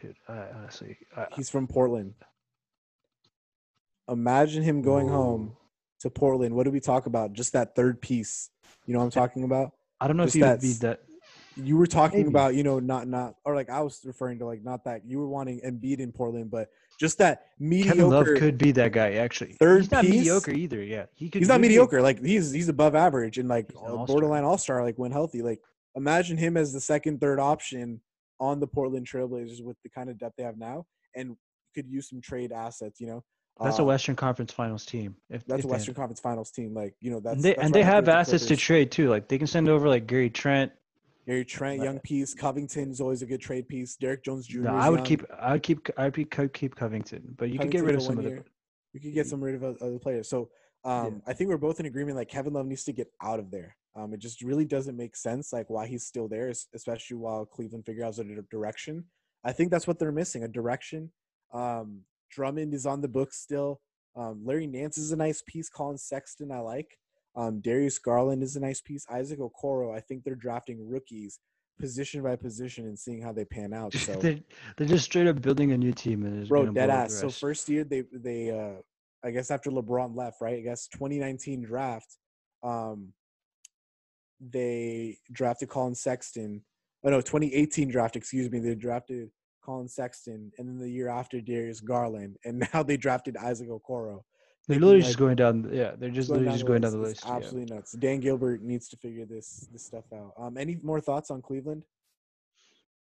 dude? I honestly, I, He's from Portland. Imagine him going home to Portland. What did we talk about? Just that third piece. You know what I'm talking about? I don't know if just he would be that. You were talking Maybe. about, you know, not not or like I was referring to like not that you were wanting Embiid in Portland, but just that mediocre. Kevin Love could be that guy actually. third he's not piece? mediocre either. Yeah, he could. he's not mediocre. Like he's he's above average and like all-star. borderline all star. Like when healthy, like imagine him as the second, third option on the Portland Trailblazers with the kind of depth they have now, and could use some trade assets. You know, That's a Uh, Western Conference Finals team. If That's if a Western Conference Finals team. Like you know, that's and they that's and right they have there with the assets to trade too. Like they can send over like Gary Trent. Gary Trent, young piece. Covington is always a good trade piece. Derrick Jones Jr. No, I would young. keep. I would keep. I would keep, keep Covington, but you could get rid of some of the. You could get some rid of other players. So um, I think we're both in agreement. Like Kevin Love needs to get out of there. Um, it just really doesn't make sense. Like why he's still there, especially while Cleveland figure out a direction. I think that's what they're missing—a direction. Um, Drummond is on the books still. Um, Larry Nance is a nice piece. Collin Sexton I like. Um, Darius Garland is a nice piece. Isaac Okoro. I think they're drafting rookies position by position and seeing how they pan (laughs) out. So they're, they're just straight up building a new team and bro dead ass so first year they they uh i guess after lebron left right i guess 2019 draft um they drafted collin sexton oh no 2018 draft excuse me they drafted collin sexton and then the year after darius garland and (laughs) now they drafted isaac okoro they're literally like, just going down. Yeah, they're just literally down just the going down the list. It's list. yeah. absolutely nuts dan gilbert needs to figure this this stuff out um any more thoughts on cleveland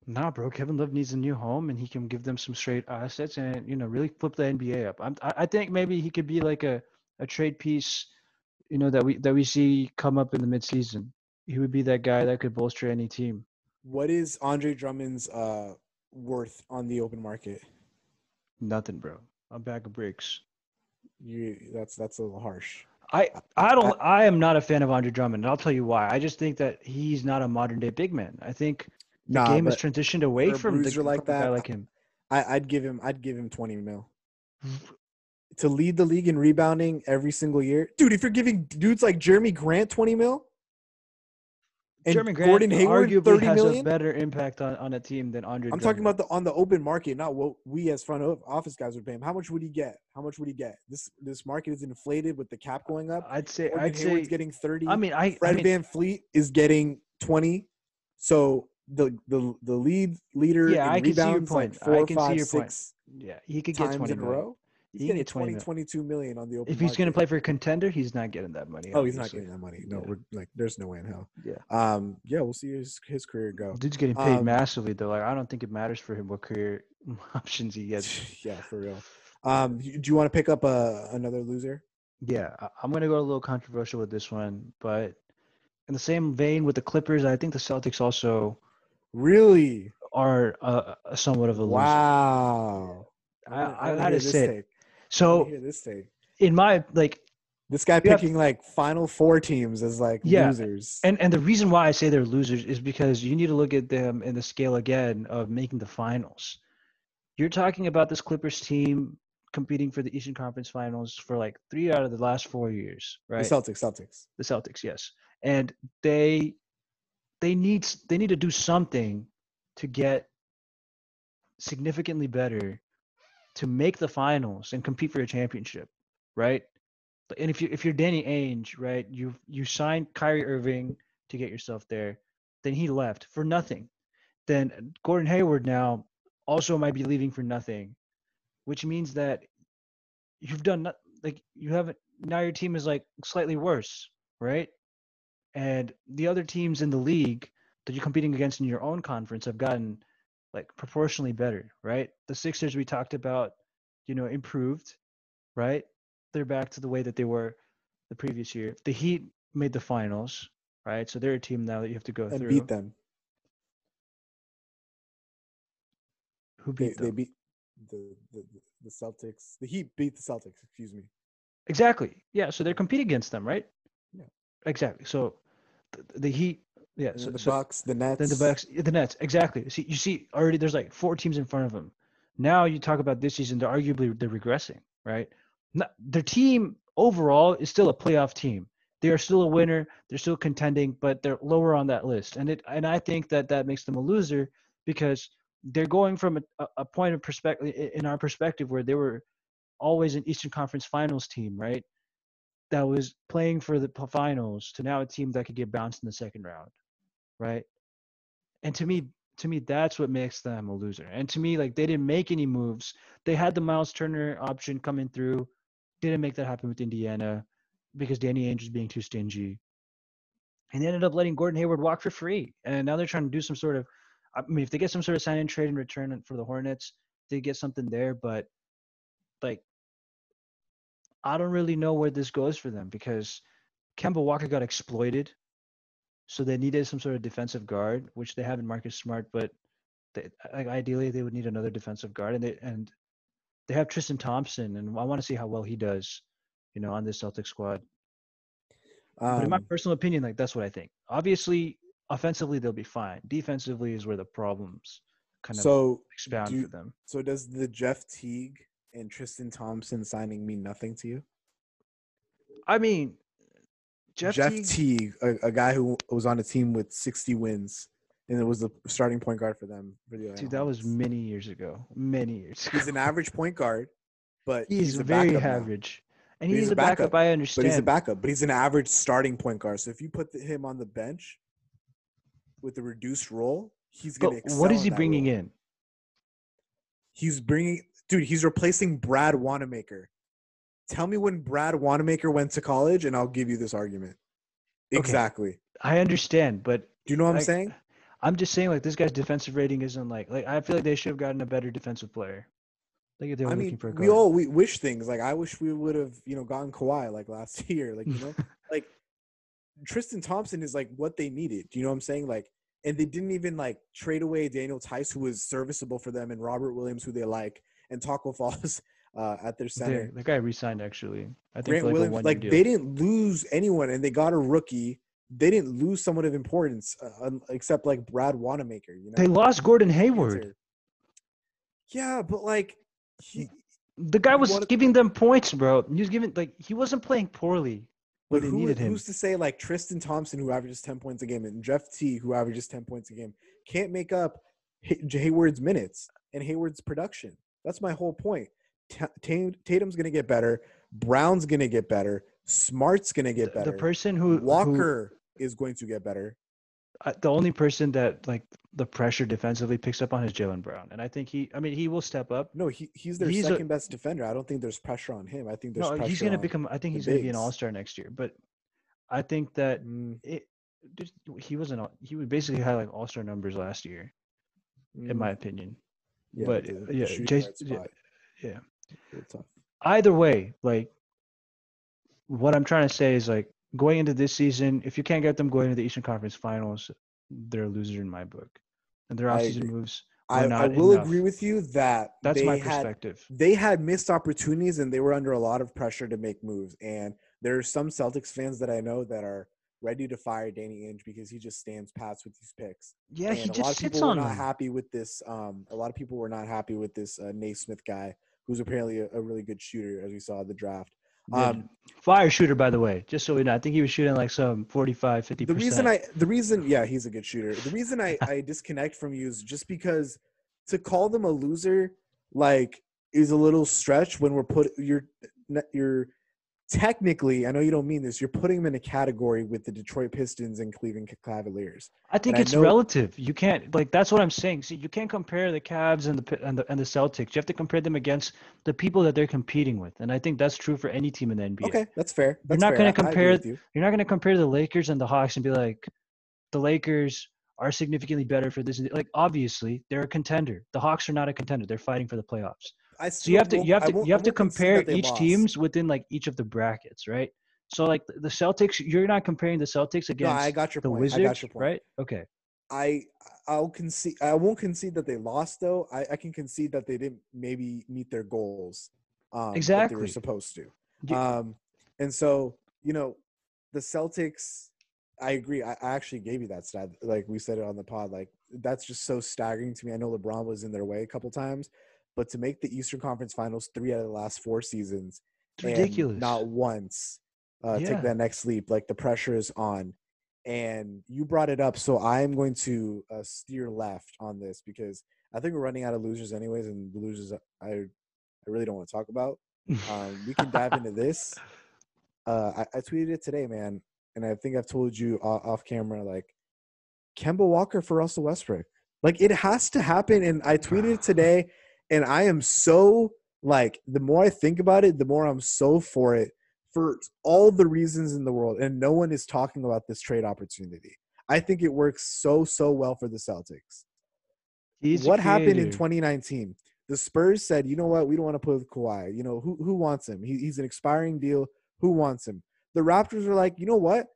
Nah, bro. Kevin Love needs a new home, and he can give them some straight assets, and you know, really flip the NBA up. I'm, I, I think maybe he could be like a, a trade piece, you know, that we that we see come up in the midseason. He would be that guy that could bolster any team. what is andre drummond's uh worth on the open market Nothing, bro. A bag of bricks. You that's that's a little harsh I I don't I am not a fan of Andre Drummond, and I'll tell you why. I just think that he's not a modern day big man. I think the Nah, game has transitioned away from the like a guy like him. I, I'd give him I'd give him 20 mil. To lead the league in rebounding every single year. Dude, if you're giving dudes like Jerami Grant 20 mil and Jerami Grant Gordon Hayward arguably 30 has million, a better impact on, on a team than Andre. I'm talking about the on the open market, not what we as front office guys would pay him. How much would he get? How much would he get? This this market is inflated with the cap going up. I'd say Gordon I'd Hayward's say. getting 30. I mean, I, I Fred mean, VanVleet is getting 20. So the the the lead leader Yeah, in I can see your rebounds like point. I four, can see five, your point. yeah, he could get twenty in a row. He's He getting get 20 20, 22 million on the open If he's going to play for a contender, he's not getting that money. Oh, he's not getting that money. No, Yeah. we're like, there's no way in hell. Yeah. Um, yeah, we'll see his his career go. Dude's getting paid Um, massively though. Like I don't think it matters for him what career (laughs) options he gets. (laughs) yeah, for real. Um, do you want to pick up a another loser? Yeah, I'm gonna go a little controversial with this one, but in the same vein with the Clippers, I think the Celtics also Really? are uh, somewhat of a loser. Wow. I, I, wanna- I, wanna had to say, take. I wanna so this take. in my like, This guy you have- picking like final four teams as like Yeah, losers. and and the reason why I say they're losers is because you need to look at them in the scale again of making the finals. You're talking about this Clippers team competing for the Eastern Conference Finals for like three out of the last four years, right? The Celtics, Celtics. the Celtics, yes, and they they need they need to do something to get significantly better to make the finals and compete for a championship, right? And if you if you're Danny Ainge, right, you you signed Kyrie Irving to get yourself there, then he left for nothing. Then Gordon Hayward now also might be leaving for nothing, which means that you've done not, like you haven't now your team is like slightly worse, right? And the other teams in the league that you're competing against in your own conference have gotten like proportionally better, right? The Sixers we talked about, you know, improved, right? They're back to the way that they were the previous year. The Heat made the finals, right? So they're a team now that you have to go And through. beat them. Who They, beat they them? beat the, the the Celtics. The Heat beat the Celtics. Excuse me. Exactly. Yeah. So they're competing against them, right? Yeah. Exactly. So the, the Heat. Yeah. So, the so Bucks, the Nets. then the Bucks, the Nets. Exactly. See, you see already there's like four teams in front of them. Now you talk about this season, they're arguably they're regressing, right? Not, their team overall is still a playoff team. They are still a winner. They're still contending, but they're lower on that list. And it and I think that that makes them a loser because they're going from a, a- a point of perspective in our perspective where they were always an Eastern Conference Finals team, right? That was playing for the finals to now a team that could get bounced in the second round, right? And to me, to me, that's what makes them a loser. And to me, like they didn't make any moves. They had the Myles Turner option coming through, didn't make that happen with Indiana because Danny Ainge was being too stingy. And they ended up letting Gordon Hayward walk for free. And now they're trying to do some sort of, I mean, if they get some sort of sign and trade in return for the Hornets, they get something there. But like, I don't really know where this goes for them because Kemba Walker got exploited. So they needed some sort of defensive guard, which they have in Marcus Smart, but they, like ideally they would need another defensive guard, and they and they have Tristan Thompson, and I want to see how well he does, you know, on this Celtic squad. but in my Um, personal opinion, like that's what I think. Obviously, offensively they'll be fine. Defensively is where the problems kind of so expound do- for them. so does the Jeff Teague and Tristan Thompson signing mean nothing to you? I mean, Jeff, Teague, Teague, a, a guy who was on a team with 60 wins, and it was the starting point guard for them. For the dude, that was many years ago. Many years ago. He's an average point guard, but He's, he's, a very backup now. average, and he's, he's a backup. backup, I But understand. he's a backup. But he's an average starting point guard. So if you put the- him on the bench with a reduced role, he's but going to. what is he bringing in? He's bringing, dude. He's replacing Brad Wanamaker. Tell me when Brad Wanamaker went to college, and I'll give you this argument. Okay. Exactly. I understand, but Do you know what I'm saying? I'm just saying like this guy's defensive rating isn't like like I feel like they should have gotten a better defensive player. Like if they were I looking mean, for a we all we wish things like I wish we would have you know gotten Kawhi like last (laughs) year, like you know, (laughs) like Tristan Thompson is like what they needed. Do you know what I'm saying? Like, and they didn't even like trade away Daniel Theis, who was serviceable for them, and Robert Williams, who they like, and Tacko Falls uh, at their center. that guy resigned actually. I think Grant like Williams, like they didn't lose anyone, and they got a rookie. They didn't lose someone of importance, uh, except like Brad Wanamaker. You know, They lost Gordon Hayward. Yeah, but like he, The guy was wanted- giving them points, bro. He was giving like he wasn't playing poorly But who, needed him. who's to say like Tristan Thompson, who averages ten points a game, and Jeff T, who averages ten points a game, can't make up Hayward's minutes and Hayward's production? That's my whole point. Ta- Ta- Tatum's gonna get better. Brown's gonna get better. Smart's gonna get better. The person who who- Walker is going to get better. uh, the only person that like the pressure defensively picks up on is Jaylen Brown, and I think he. I mean, he will step up. No, he, he's their He's a- second best defender. I don't think there's pressure on him. I think there's No, pressure he's gonna become. I think he's gonna be an all star next year. But I think that Mm, it. just- He wasn't. all- He would basically had like all star numbers last year, in mm, my opinion. yeah, but, the- yeah, shooting Jas- guard yeah, yeah. Either way, like what I'm trying to say is like going into this season, if you can't get them going to the Eastern Conference Finals, they're a loser in my book. And their offseason moves I, I will enough. agree with you that That's they my had perspective. they had missed opportunities and they were under a lot of pressure to make moves. And there are some Celtics fans that I know that are ready to fire Danny Ainge because he just stands pats with these picks. Yeah, and he a lot just of sits people were on not them. happy with this. Um, a lot of people were not happy with this uh, Nesmith guy, who's apparently a, a really good shooter, as we saw at the draft. Um, Fire shooter, by the way, just so we know. I think he was shooting like some 45, 50 the reason I, the reason, yeah, he's a good shooter. The reason I, I disconnect from you is just because to call them a loser, like, is a little stretch when we're put. You're, you're technically. I know you don't mean this. You're putting them in a category with the Detroit Pistons and Cleveland Cavaliers. I think and I it's know- relative. You can't like that's what I'm saying. See, you can't compare the Cavs and the and the and the Celtics. You have to compare them against the people that they're competing with, and I think that's true for any team in the NBA. Okay, that's fair. That's not gonna I- I agree compare- you. You're not going to compare the Lakers and the Hawks and be like, the Lakers are significantly better for this. Like obviously they're a contender. The Hawks are not a contender. They're fighting for the playoffs. I So you have to you have to you have to compare each lost. teams within like each of the brackets, right? So like the Celtics, you're not comparing the Celtics No, against I got your the point. Wizards, I got your point. right? Okay. I I'll concede. I won't concede that they lost though. I, I can concede that they didn't maybe meet their goals. Um, that they were supposed to. You- Um, and so you know, the Celtics. I agree. I, I actually gave you that stat. Like we said it on the pod. Like that's just so staggering to me. I know LeBron was in their way a couple times, but to make the Eastern Conference Finals three out of the last four seasons, It's ridiculous. not once uh, Yeah. take that next leap. Like the pressure is on, and you brought it up, so I'm going to uh, steer left on this because I think we're running out of losers anyways, and the losers I I really don't want to talk about. (laughs) Um, we can dive into this. Uh, I, I tweeted it today, man, and I think I've told you off, off camera, like Kemba Walker for Russell Westbrook. Like it has to happen, and I tweeted it today, and I am so like the more I think about it, the more I'm so for it for all the reasons in the world, and no one is talking about this trade opportunity. I think it works so so well for the Celtics He's what happened in 2019? The Spurs said, you know what, we don't want to play with Kawhi. You know, who who wants him? He, he's an expiring deal. Who wants him? The Raptors were like, you know what?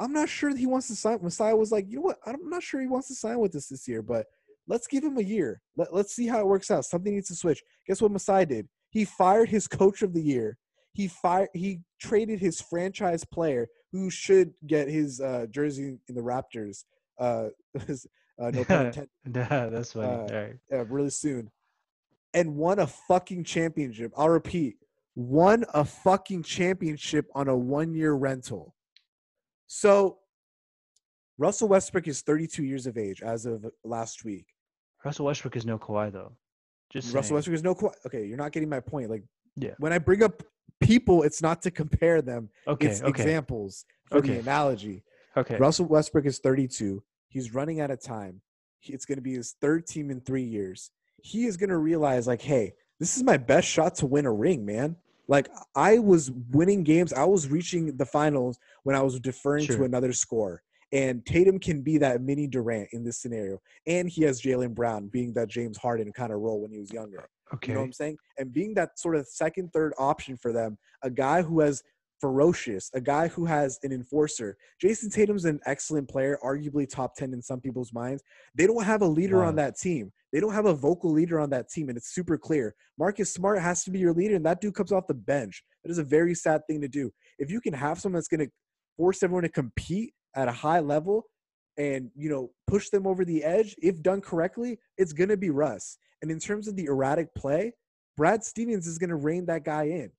I'm not sure that he wants to sign. Masai was like, you know what? I'm not sure he wants to sign with us this year, but let's give him a year. Let, let's see how it works out. Something needs to switch. Guess what Masai did? He fired his coach of the year. He fired. He traded his franchise player, who should get his uh, jersey in the Raptors. Uh, (laughs) uh, (laughs) no Nah, that's funny. Uh, right. uh, really soon and won a fucking championship. I'll repeat, won a fucking championship on a one year rental. So Russell Westbrook is 32 years of age as of last week. Russell Westbrook is no Kawhi though. Just Russell saying. Westbrook is no Kawhi. Okay, you're not getting my point. Like, Yeah. when I bring up people, it's not to compare them. Okay. it's okay. examples for Okay. the analogy. Okay. Russell Westbrook is 32. He's running out of time. It's going to be his third team in three years. He is going to realize, like, hey, this is my best shot to win a ring, man. Like, I was winning games. I was reaching the finals when I was deferring to another score. And Tatum can be that mini Durant in this scenario. And he has Jaylen Brown being that James Harden kind of role when he was younger. Okay. You know what I'm saying? And being that sort of second, third option for them, a guy who has ferocious, a guy who has an enforcer. Jayson Tatum's an excellent player, arguably top 10 in some people's minds. They don't have a leader on that team. They don't have a vocal leader on that team, and it's super clear. Marcus Smart has to be your leader, and that dude comes off the bench. That is a very sad thing to do. If you can have someone that's going to force everyone to compete at a high level and you know push them over the edge if done correctly it's going to be russ. And in terms of the erratic play brad stevens is going to rein that guy in.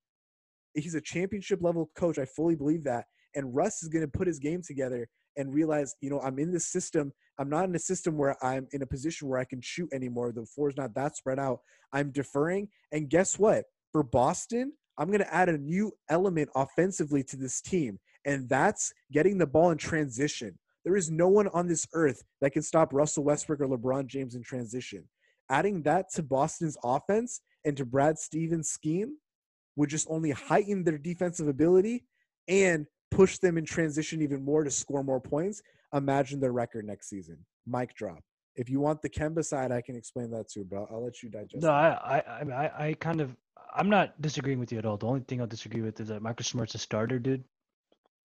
He's a championship level coach i fully believe that and russ is going to put his game together and realize you know i'm in this system i'm not in a system where i'm in a position where i can shoot anymore the floor's not that spread out i'm deferring and guess what? For boston i'm going to add a new element offensively to this team and that's getting the ball in transition there is no one on this earth that can stop Russell Westbrook or LeBron James in transition. Adding that to Boston's offense and to Brad Stevens' scheme would just only heighten their defensive ability and push them in transition even more to score more points. Imagine their record next season. Mic drop. If you want the Kemba side, I can explain that too, but I'll let you digest. No, I, I, I, I kind of, I'm not disagreeing with you at all. The only thing I'll disagree with is that Marcus Smart's a starter, dude.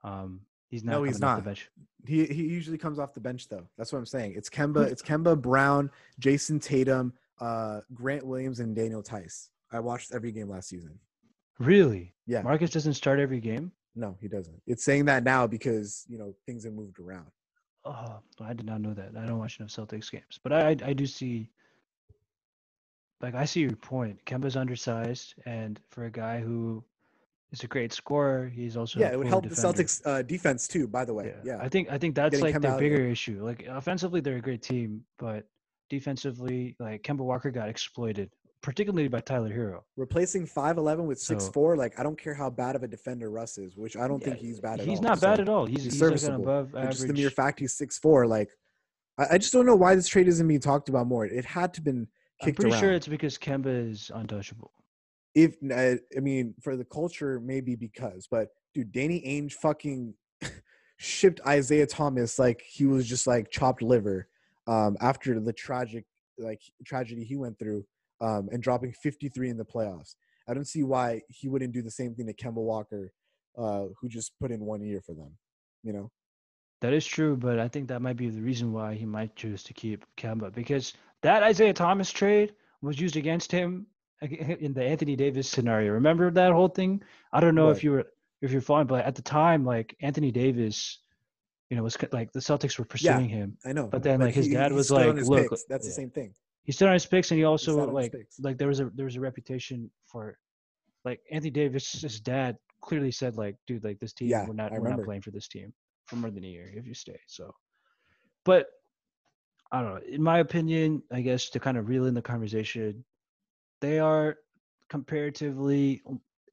Um, He's not. No, he's not. The bench. He he usually comes off the bench though. That's what I'm saying. It's Kemba, it's Kemba Brown, Jayson Tatum, uh, Grant Williams, and Daniel Theis. I watched every game last season. Really? Yeah. Marcus doesn't start every game. No, he doesn't. It's saying that now because you know things have moved around. Oh, I did not know that. I don't watch enough Celtics games, but I I, I do see. Like I see your point. Kemba's undersized, and for a guy who is a great scorer, he's also Yeah, it would help defender. the Celtics uh, defense too. By the way, yeah, I think I think that's Getting like Kemba the out bigger issue. Like offensively, they're a great team, but defensively, like Kemba Walker got exploited, particularly by Tyler Herro. replacing five eleven with six So- four. Like I don't care how bad of a defender Russ is, which I don't think he's bad at He's all. not So, bad at all. He's, he's he's serviceable, above average. Just the mere fact he's six four. Like I, I just don't know why this trade isn't being talked about more. It had to been I'm pretty around. sure it's because Kemba is untouchable. If I mean for the culture, maybe because, but dude, Danny Ainge fucking (laughs) shipped Isaiah Thomas like he was just like chopped liver um, after the tragic like tragedy he went through um, and dropping 53 in the playoffs. I don't see why he wouldn't do the same thing to Kemba Walker, uh, who just put in one year for them. You know, That is true, but I think that might be the reason why he might choose to keep Kemba because that Isaiah Thomas trade was used against him (laughs) in the Anthony Davis scenario. Remember that whole thing? I don't know What? if you were if you're following, but at the time, like Anthony Davis, you know, was like the Celtics were pursuing him. I know. But then, like, his dad was like, "Look, picks. that's yeah. the same thing." He stood on his picks, and he also like like there was a there was a reputation for like Anthony Davis's dad clearly said like, dude, like this team, Yeah, we're not we're not playing for this team for more than a year if you stay. So, but I don't know. In my opinion, I guess to kind of reel in the conversation, they are comparatively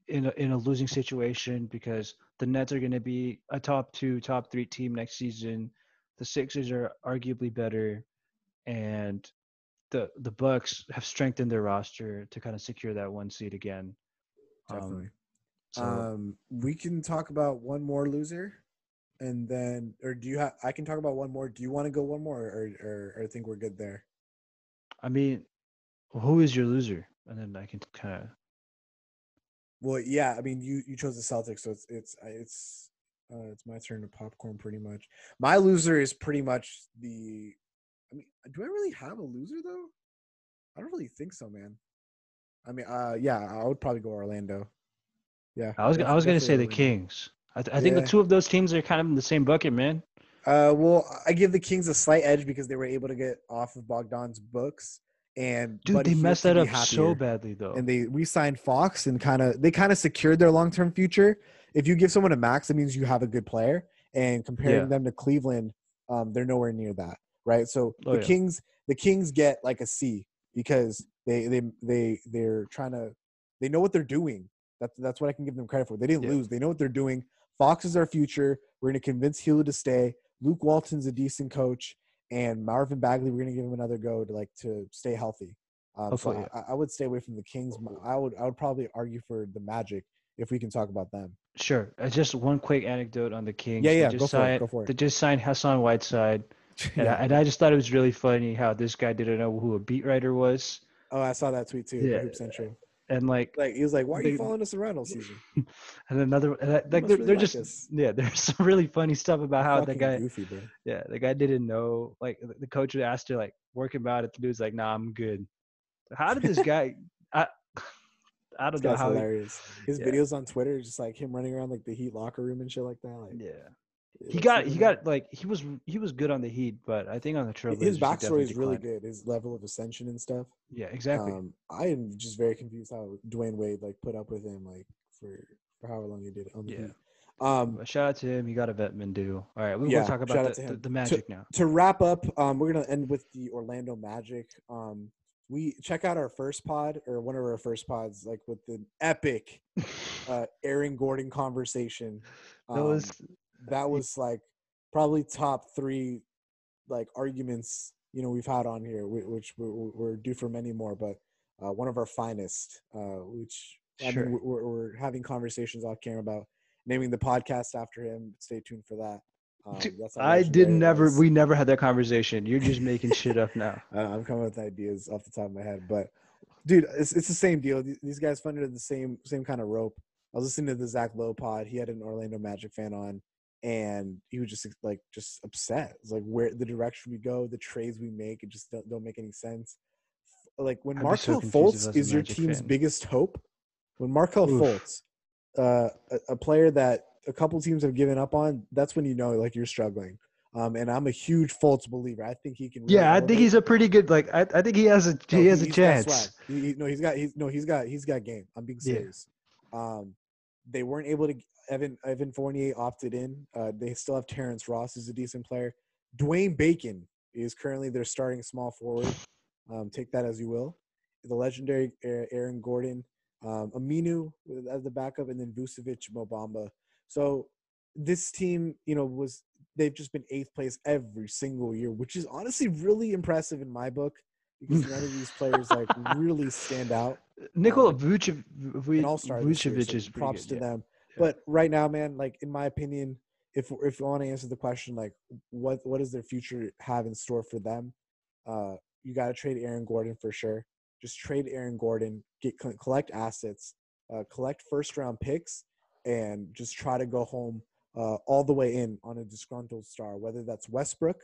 in a, in a losing situation because the Nets are going to be a top two, top three team next season. The Sixers are arguably better, and the the Bucks have strengthened their roster to kind of secure that one seed again. Um, Definitely. so um, we can talk about one more loser, and then, or do you have? I can talk about one more. Do you want to go one more, or, or, or I think we're good there? I mean, who is your loser? And then I can kind of Well, yeah. I mean, you you chose the Celtics, so it's it's it's uh, it's my turn to popcorn pretty much. My loser is pretty much the. I mean, do I really have a loser though? I don't really think so, man. I mean, uh, yeah, I would probably go Orlando. Yeah, I was I was gonna say the. Kings. I, th- I think the two of those teams are kind of in the same bucket, man. Uh, well, I give the Kings a slight edge because they were able to get off of Bogdan's books, and Dude, Buddy they messed that up so badly though. And they re-signed Fox and kind of they kind of secured their long-term future. If you give someone a max, it means you have a good player. And comparing Yeah. them to Cleveland, um, they're nowhere near that, right? So Oh, the yeah. Kings, the Kings get like a C because they they they they're trying to they know what they're doing. That's that's what I can give them credit for. They didn't Yeah. lose. They know what they're doing. Fox is our future. We're going to convince Hewlett to stay. Luke Walton's a decent coach, and Marvin Bagley, we're going to give him another go to like to stay healthy. Um, so Hopefully, I, I would stay away from the Kings. I would I would probably argue for the Magic if we can talk about them. Sure. Uh, just one quick anecdote on the Kings. Yeah, They yeah, just go for it, signed, go for it. They just signed Hassan Whiteside, (laughs) and, Yeah. I, and I just thought it was really funny how this guy didn't know who a beat writer was, Oh, I saw that tweet too. Yeah. Yeah. Hoop Central. And like, Like he was like, "Why are you following us around all season?" (laughs) and another, and I- like they're, really they're like just, us. yeah, (laughs) there's some really funny stuff about how the guy, goofy, yeah, the guy didn't know, like the- coach had asked to like work him out, and the dude's like, nah, I'm good. How did this (laughs) guy? I, I don't know guy's how. He, hilarious. His yeah. videos on Twitter, just like him running around like the Heat locker room and shit like that. Like, yeah, it he got, he got like he was he was good on the Heat, but I think on the Trailblazers, his backstory is really declined. good. His level of ascension and stuff. Yeah, exactly. Um, I am just very confused how Dwyane Wade like put up with him like for for however long he did it on the Yeah. Heat. Um, shout out to him. He got a vetman due. All right, we Yeah, will talk about the, the, the Magic now. to wrap up, um, we're gonna end with the Orlando Magic. Um, we check out our first pod or one of our first pods, like with the epic (laughs) uh, Aaron Gordon conversation. that Um, was that was like probably top three like arguments you know we've had on here which we're, we're due for many more but uh, one of our finest uh, which I mean, we're, we're- having conversations off camera about naming the podcast after him stay tuned for that um, Dude, I did never. was. We never had that conversation. You're just making shit up now. (laughs) Uh, i'm coming with ideas off the top of my head but dude it's, it's the same deal These- these guys funded the same same kind of rope i was listening to the zach lowe pod he had an orlando magic fan on and he was just like just upset. It's like where the direction we go, the trades we make, it just don't, don't make any sense. Like when I'd so Markelle confused Fultz is your team's fan. biggest hope, when Markelle Oof. Fultz, uh, a, a player that a couple teams have given up on, that's when you know like you're struggling. Um, and I'm a huge Fultz believer. I think he can. really Yeah, I think elevate. he's a pretty good. Like I, I think he has a No, he has a chance. He, he- no, he's got he's no, he's got he's got game. I'm being Yeah. serious. Um, they weren't able to. Evan Evan Fournier opted in. Uh, they still have Terrence Ross, who's a decent player. Dwayne Bacon is currently their starting small forward. Um, take that as you will. The legendary Aaron Gordon, um, Aminu as the backup, and then Vucevic, Mo Bamba. So this team, you know, was they've just been eighth place every single year, which is honestly really impressive in my book because none of these (laughs) players like really stand out. Nikola Um, Vucevic, star. Vucevic is props good, to yeah. them. But right now, man, like in my opinion, if if you want to answer the question, like what what does their future have in store for them? Uh, you got to trade Aaron Gordon for sure. Just trade Aaron Gordon, get collect assets, uh, collect first round picks, and just try to go home uh, all the way in on a disgruntled star. Whether that's Westbrook,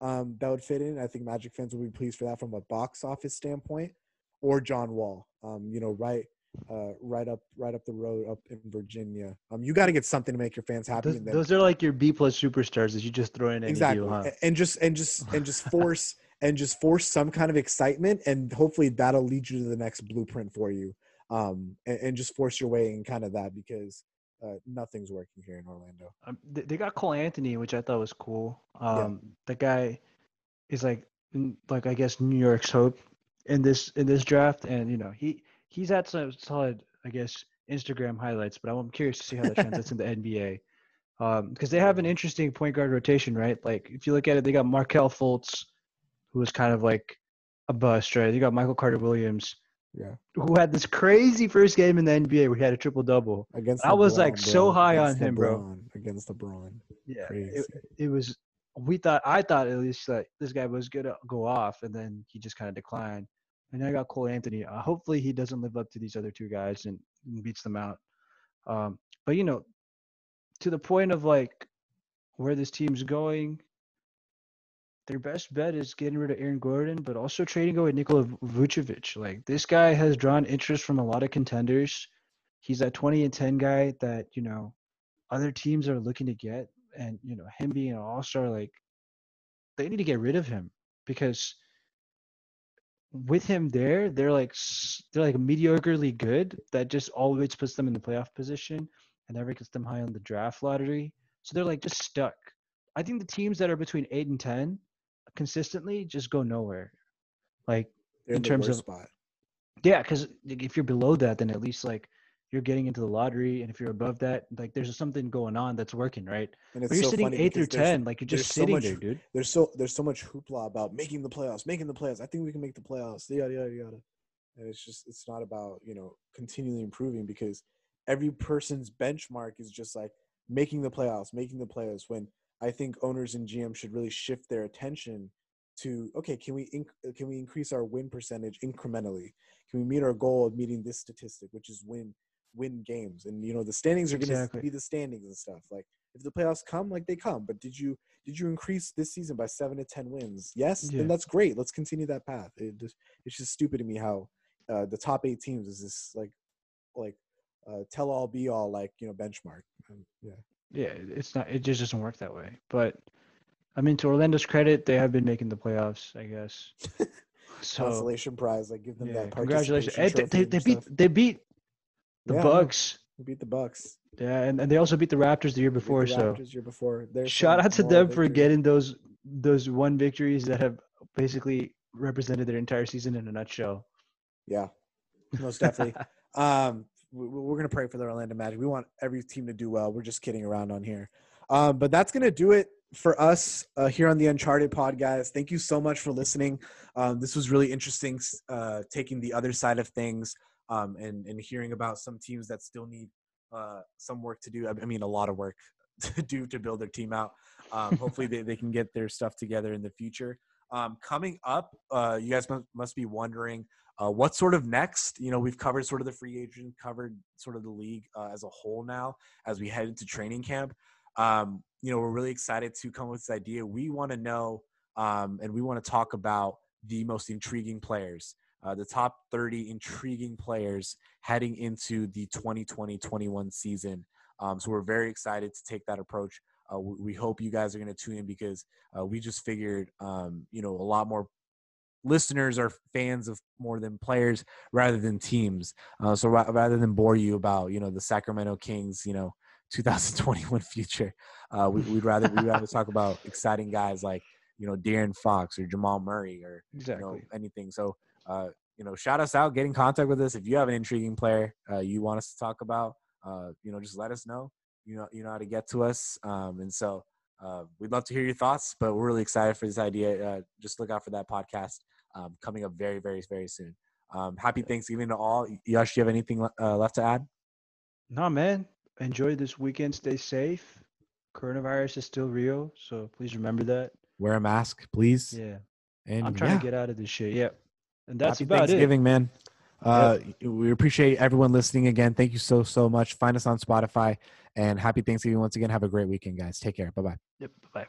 um, that would fit in. I think Magic fans will be pleased for that from a box office standpoint, or John Wall. Um, you know, right, uh, right up, right up the road up in Virginia. Um, you got to get something to make your fans happy. Those, and then, those are like your B plus superstars that you just throw in exactly, deal, huh? And just and just and just force (laughs) and just force some kind of excitement, and hopefully that'll lead you to the next blueprint for you. Um, and, and just force your way in kind of that because uh, nothing's working here in Orlando. Um, they, they got Cole Anthony, which I thought was cool. Yeah. Um, the guy is like, like I guess New York's hope in this in this draft, and you know he he's had some solid, I guess, Instagram highlights. But I'm curious to see how that translates into (laughs) the NBA, because um, they have an interesting point guard rotation, right? Like if you look at it, they got Markelle Fultz, who was kind of like a bust, right? You got Michael Carter Williams, Yeah, who had this crazy first game in the NBA where he had a triple double. against I was, like, so bro. high on Against him, bro. Against LeBron. Yeah, it, it was. We thought I thought at least that this guy was gonna go off, and then he just kind of declined. And I got Cole Anthony. Uh, hopefully, he doesn't live up to these other two guys and, and beats them out. Um, but you know, to the point of like where this team's going, their best bet is getting rid of Aaron Gordon, but also trading away Nikola Vucevic. Like this guy has drawn interest from a lot of contenders. He's that 20 and 10 guy that you know other teams are looking to get, and you know him being an all star, like they need to get rid of him because with him there, they're like they're like mediocrely good. That just always puts them in the playoff position and never gets them high on the draft lottery. So they're like just stuck. I think the teams that are between eight and ten consistently just go nowhere. Like They're in, In terms of- spot. yeah, because if you're below that, then at least like you're getting into the lottery, and if you're above that, like there's something going on that's working, right? And it's But you're so sitting funny eight through ten, like you're just there's so sitting much- there, dude. there's so there's so much hoopla about making the playoffs, making the playoffs. I think we can make the playoffs. Yada yada yada. And it's just it's not about you know continually improving because every person's benchmark is just like making the playoffs, making the playoffs. When I think owners and GM should really shift their attention to okay, can we inc- can we increase our win percentage incrementally? Can we meet our goal of meeting this statistic, which is win win games? And you know the standings are going to Exactly. be the standings and stuff. Like if the playoffs come, like they come. But did you did you increase this season by seven to ten wins? Yes, Yeah. then that's great. Let's continue that path. It just, it's just stupid to me how uh, the top eight teams is this like like uh, tell all be all like you know benchmark. Um, yeah, Yeah, it's not. It just doesn't work that way. But I mean, to Orlando's credit, they have been making the playoffs, I guess. (laughs) So consolation prize. Like give them yeah, that. congratulations. Hey, they, they, they beat they beat the Yeah, Bucks. Beat the Bucks. Yeah, and, and they also beat the Raptors the year before. the So Raptors year before. There's shout out to them for getting those those one victories that have basically represented their entire season in a nutshell. Yeah, most definitely. (laughs) um, we, we're gonna pray for the Orlando Magic. We want every team to do well. We're just kidding around on here. Um, but that's gonna do it for us uh, here on the Uncharted Pod, guys. Thank you so much for listening. Um, this was really interesting, uh, taking the other side of things um, and and hearing about some teams that still need uh, some work to do. I mean, a lot of work (laughs) to do to build their team out. Um, hopefully, they, they can get their stuff together in the future. Um, coming up, uh, you guys must, must be wondering uh, what's sort of next. You know, we've covered sort of the free agent, covered sort of the league uh, as a whole now as we head into training camp. um, you know, we're really excited to come with this idea. We want to know um, and we want to talk about the most intriguing players, uh, the top 30 intriguing players heading into the 2020-21 season. Um, so we're very excited to take that approach. Uh, we, we, hope you guys are going to tune in because uh, we just figured, um, you know, a lot more listeners are fans of more than players rather than teams. Uh, so ra- rather than bore you about, you know, the Sacramento Kings, you know, (laughs) 2021 future, uh, we, (laughs) would rather we'd rather talk about exciting guys like you know De'Aaron Fox or Jamal Murray or exactly. you know anything. So uh, you know, shout us out, get in contact with us if you have an intriguing player uh, you want us to talk about. Uh, you know, just let us know. You know, you know how to get to us. Um, and so uh, we'd love to hear your thoughts. But we're really excited for this idea. Uh, just look out for that podcast um, coming up very, very, very soon. Um, happy Thanksgiving to all. Yash, do you have anything uh, left to add? No, man. Enjoy this weekend. Stay safe. Coronavirus is still real, so please remember that wear a mask, please. Yeah. And I'm trying yeah. to get out of this shit. Yeah. And that's Happy about Thanksgiving, it. man. Uh, We appreciate everyone listening again. Thank you so, so much. Find us on Spotify and happy Thanksgiving once again. Have a great weekend, guys. Take care. Bye bye. Yep. Bye bye.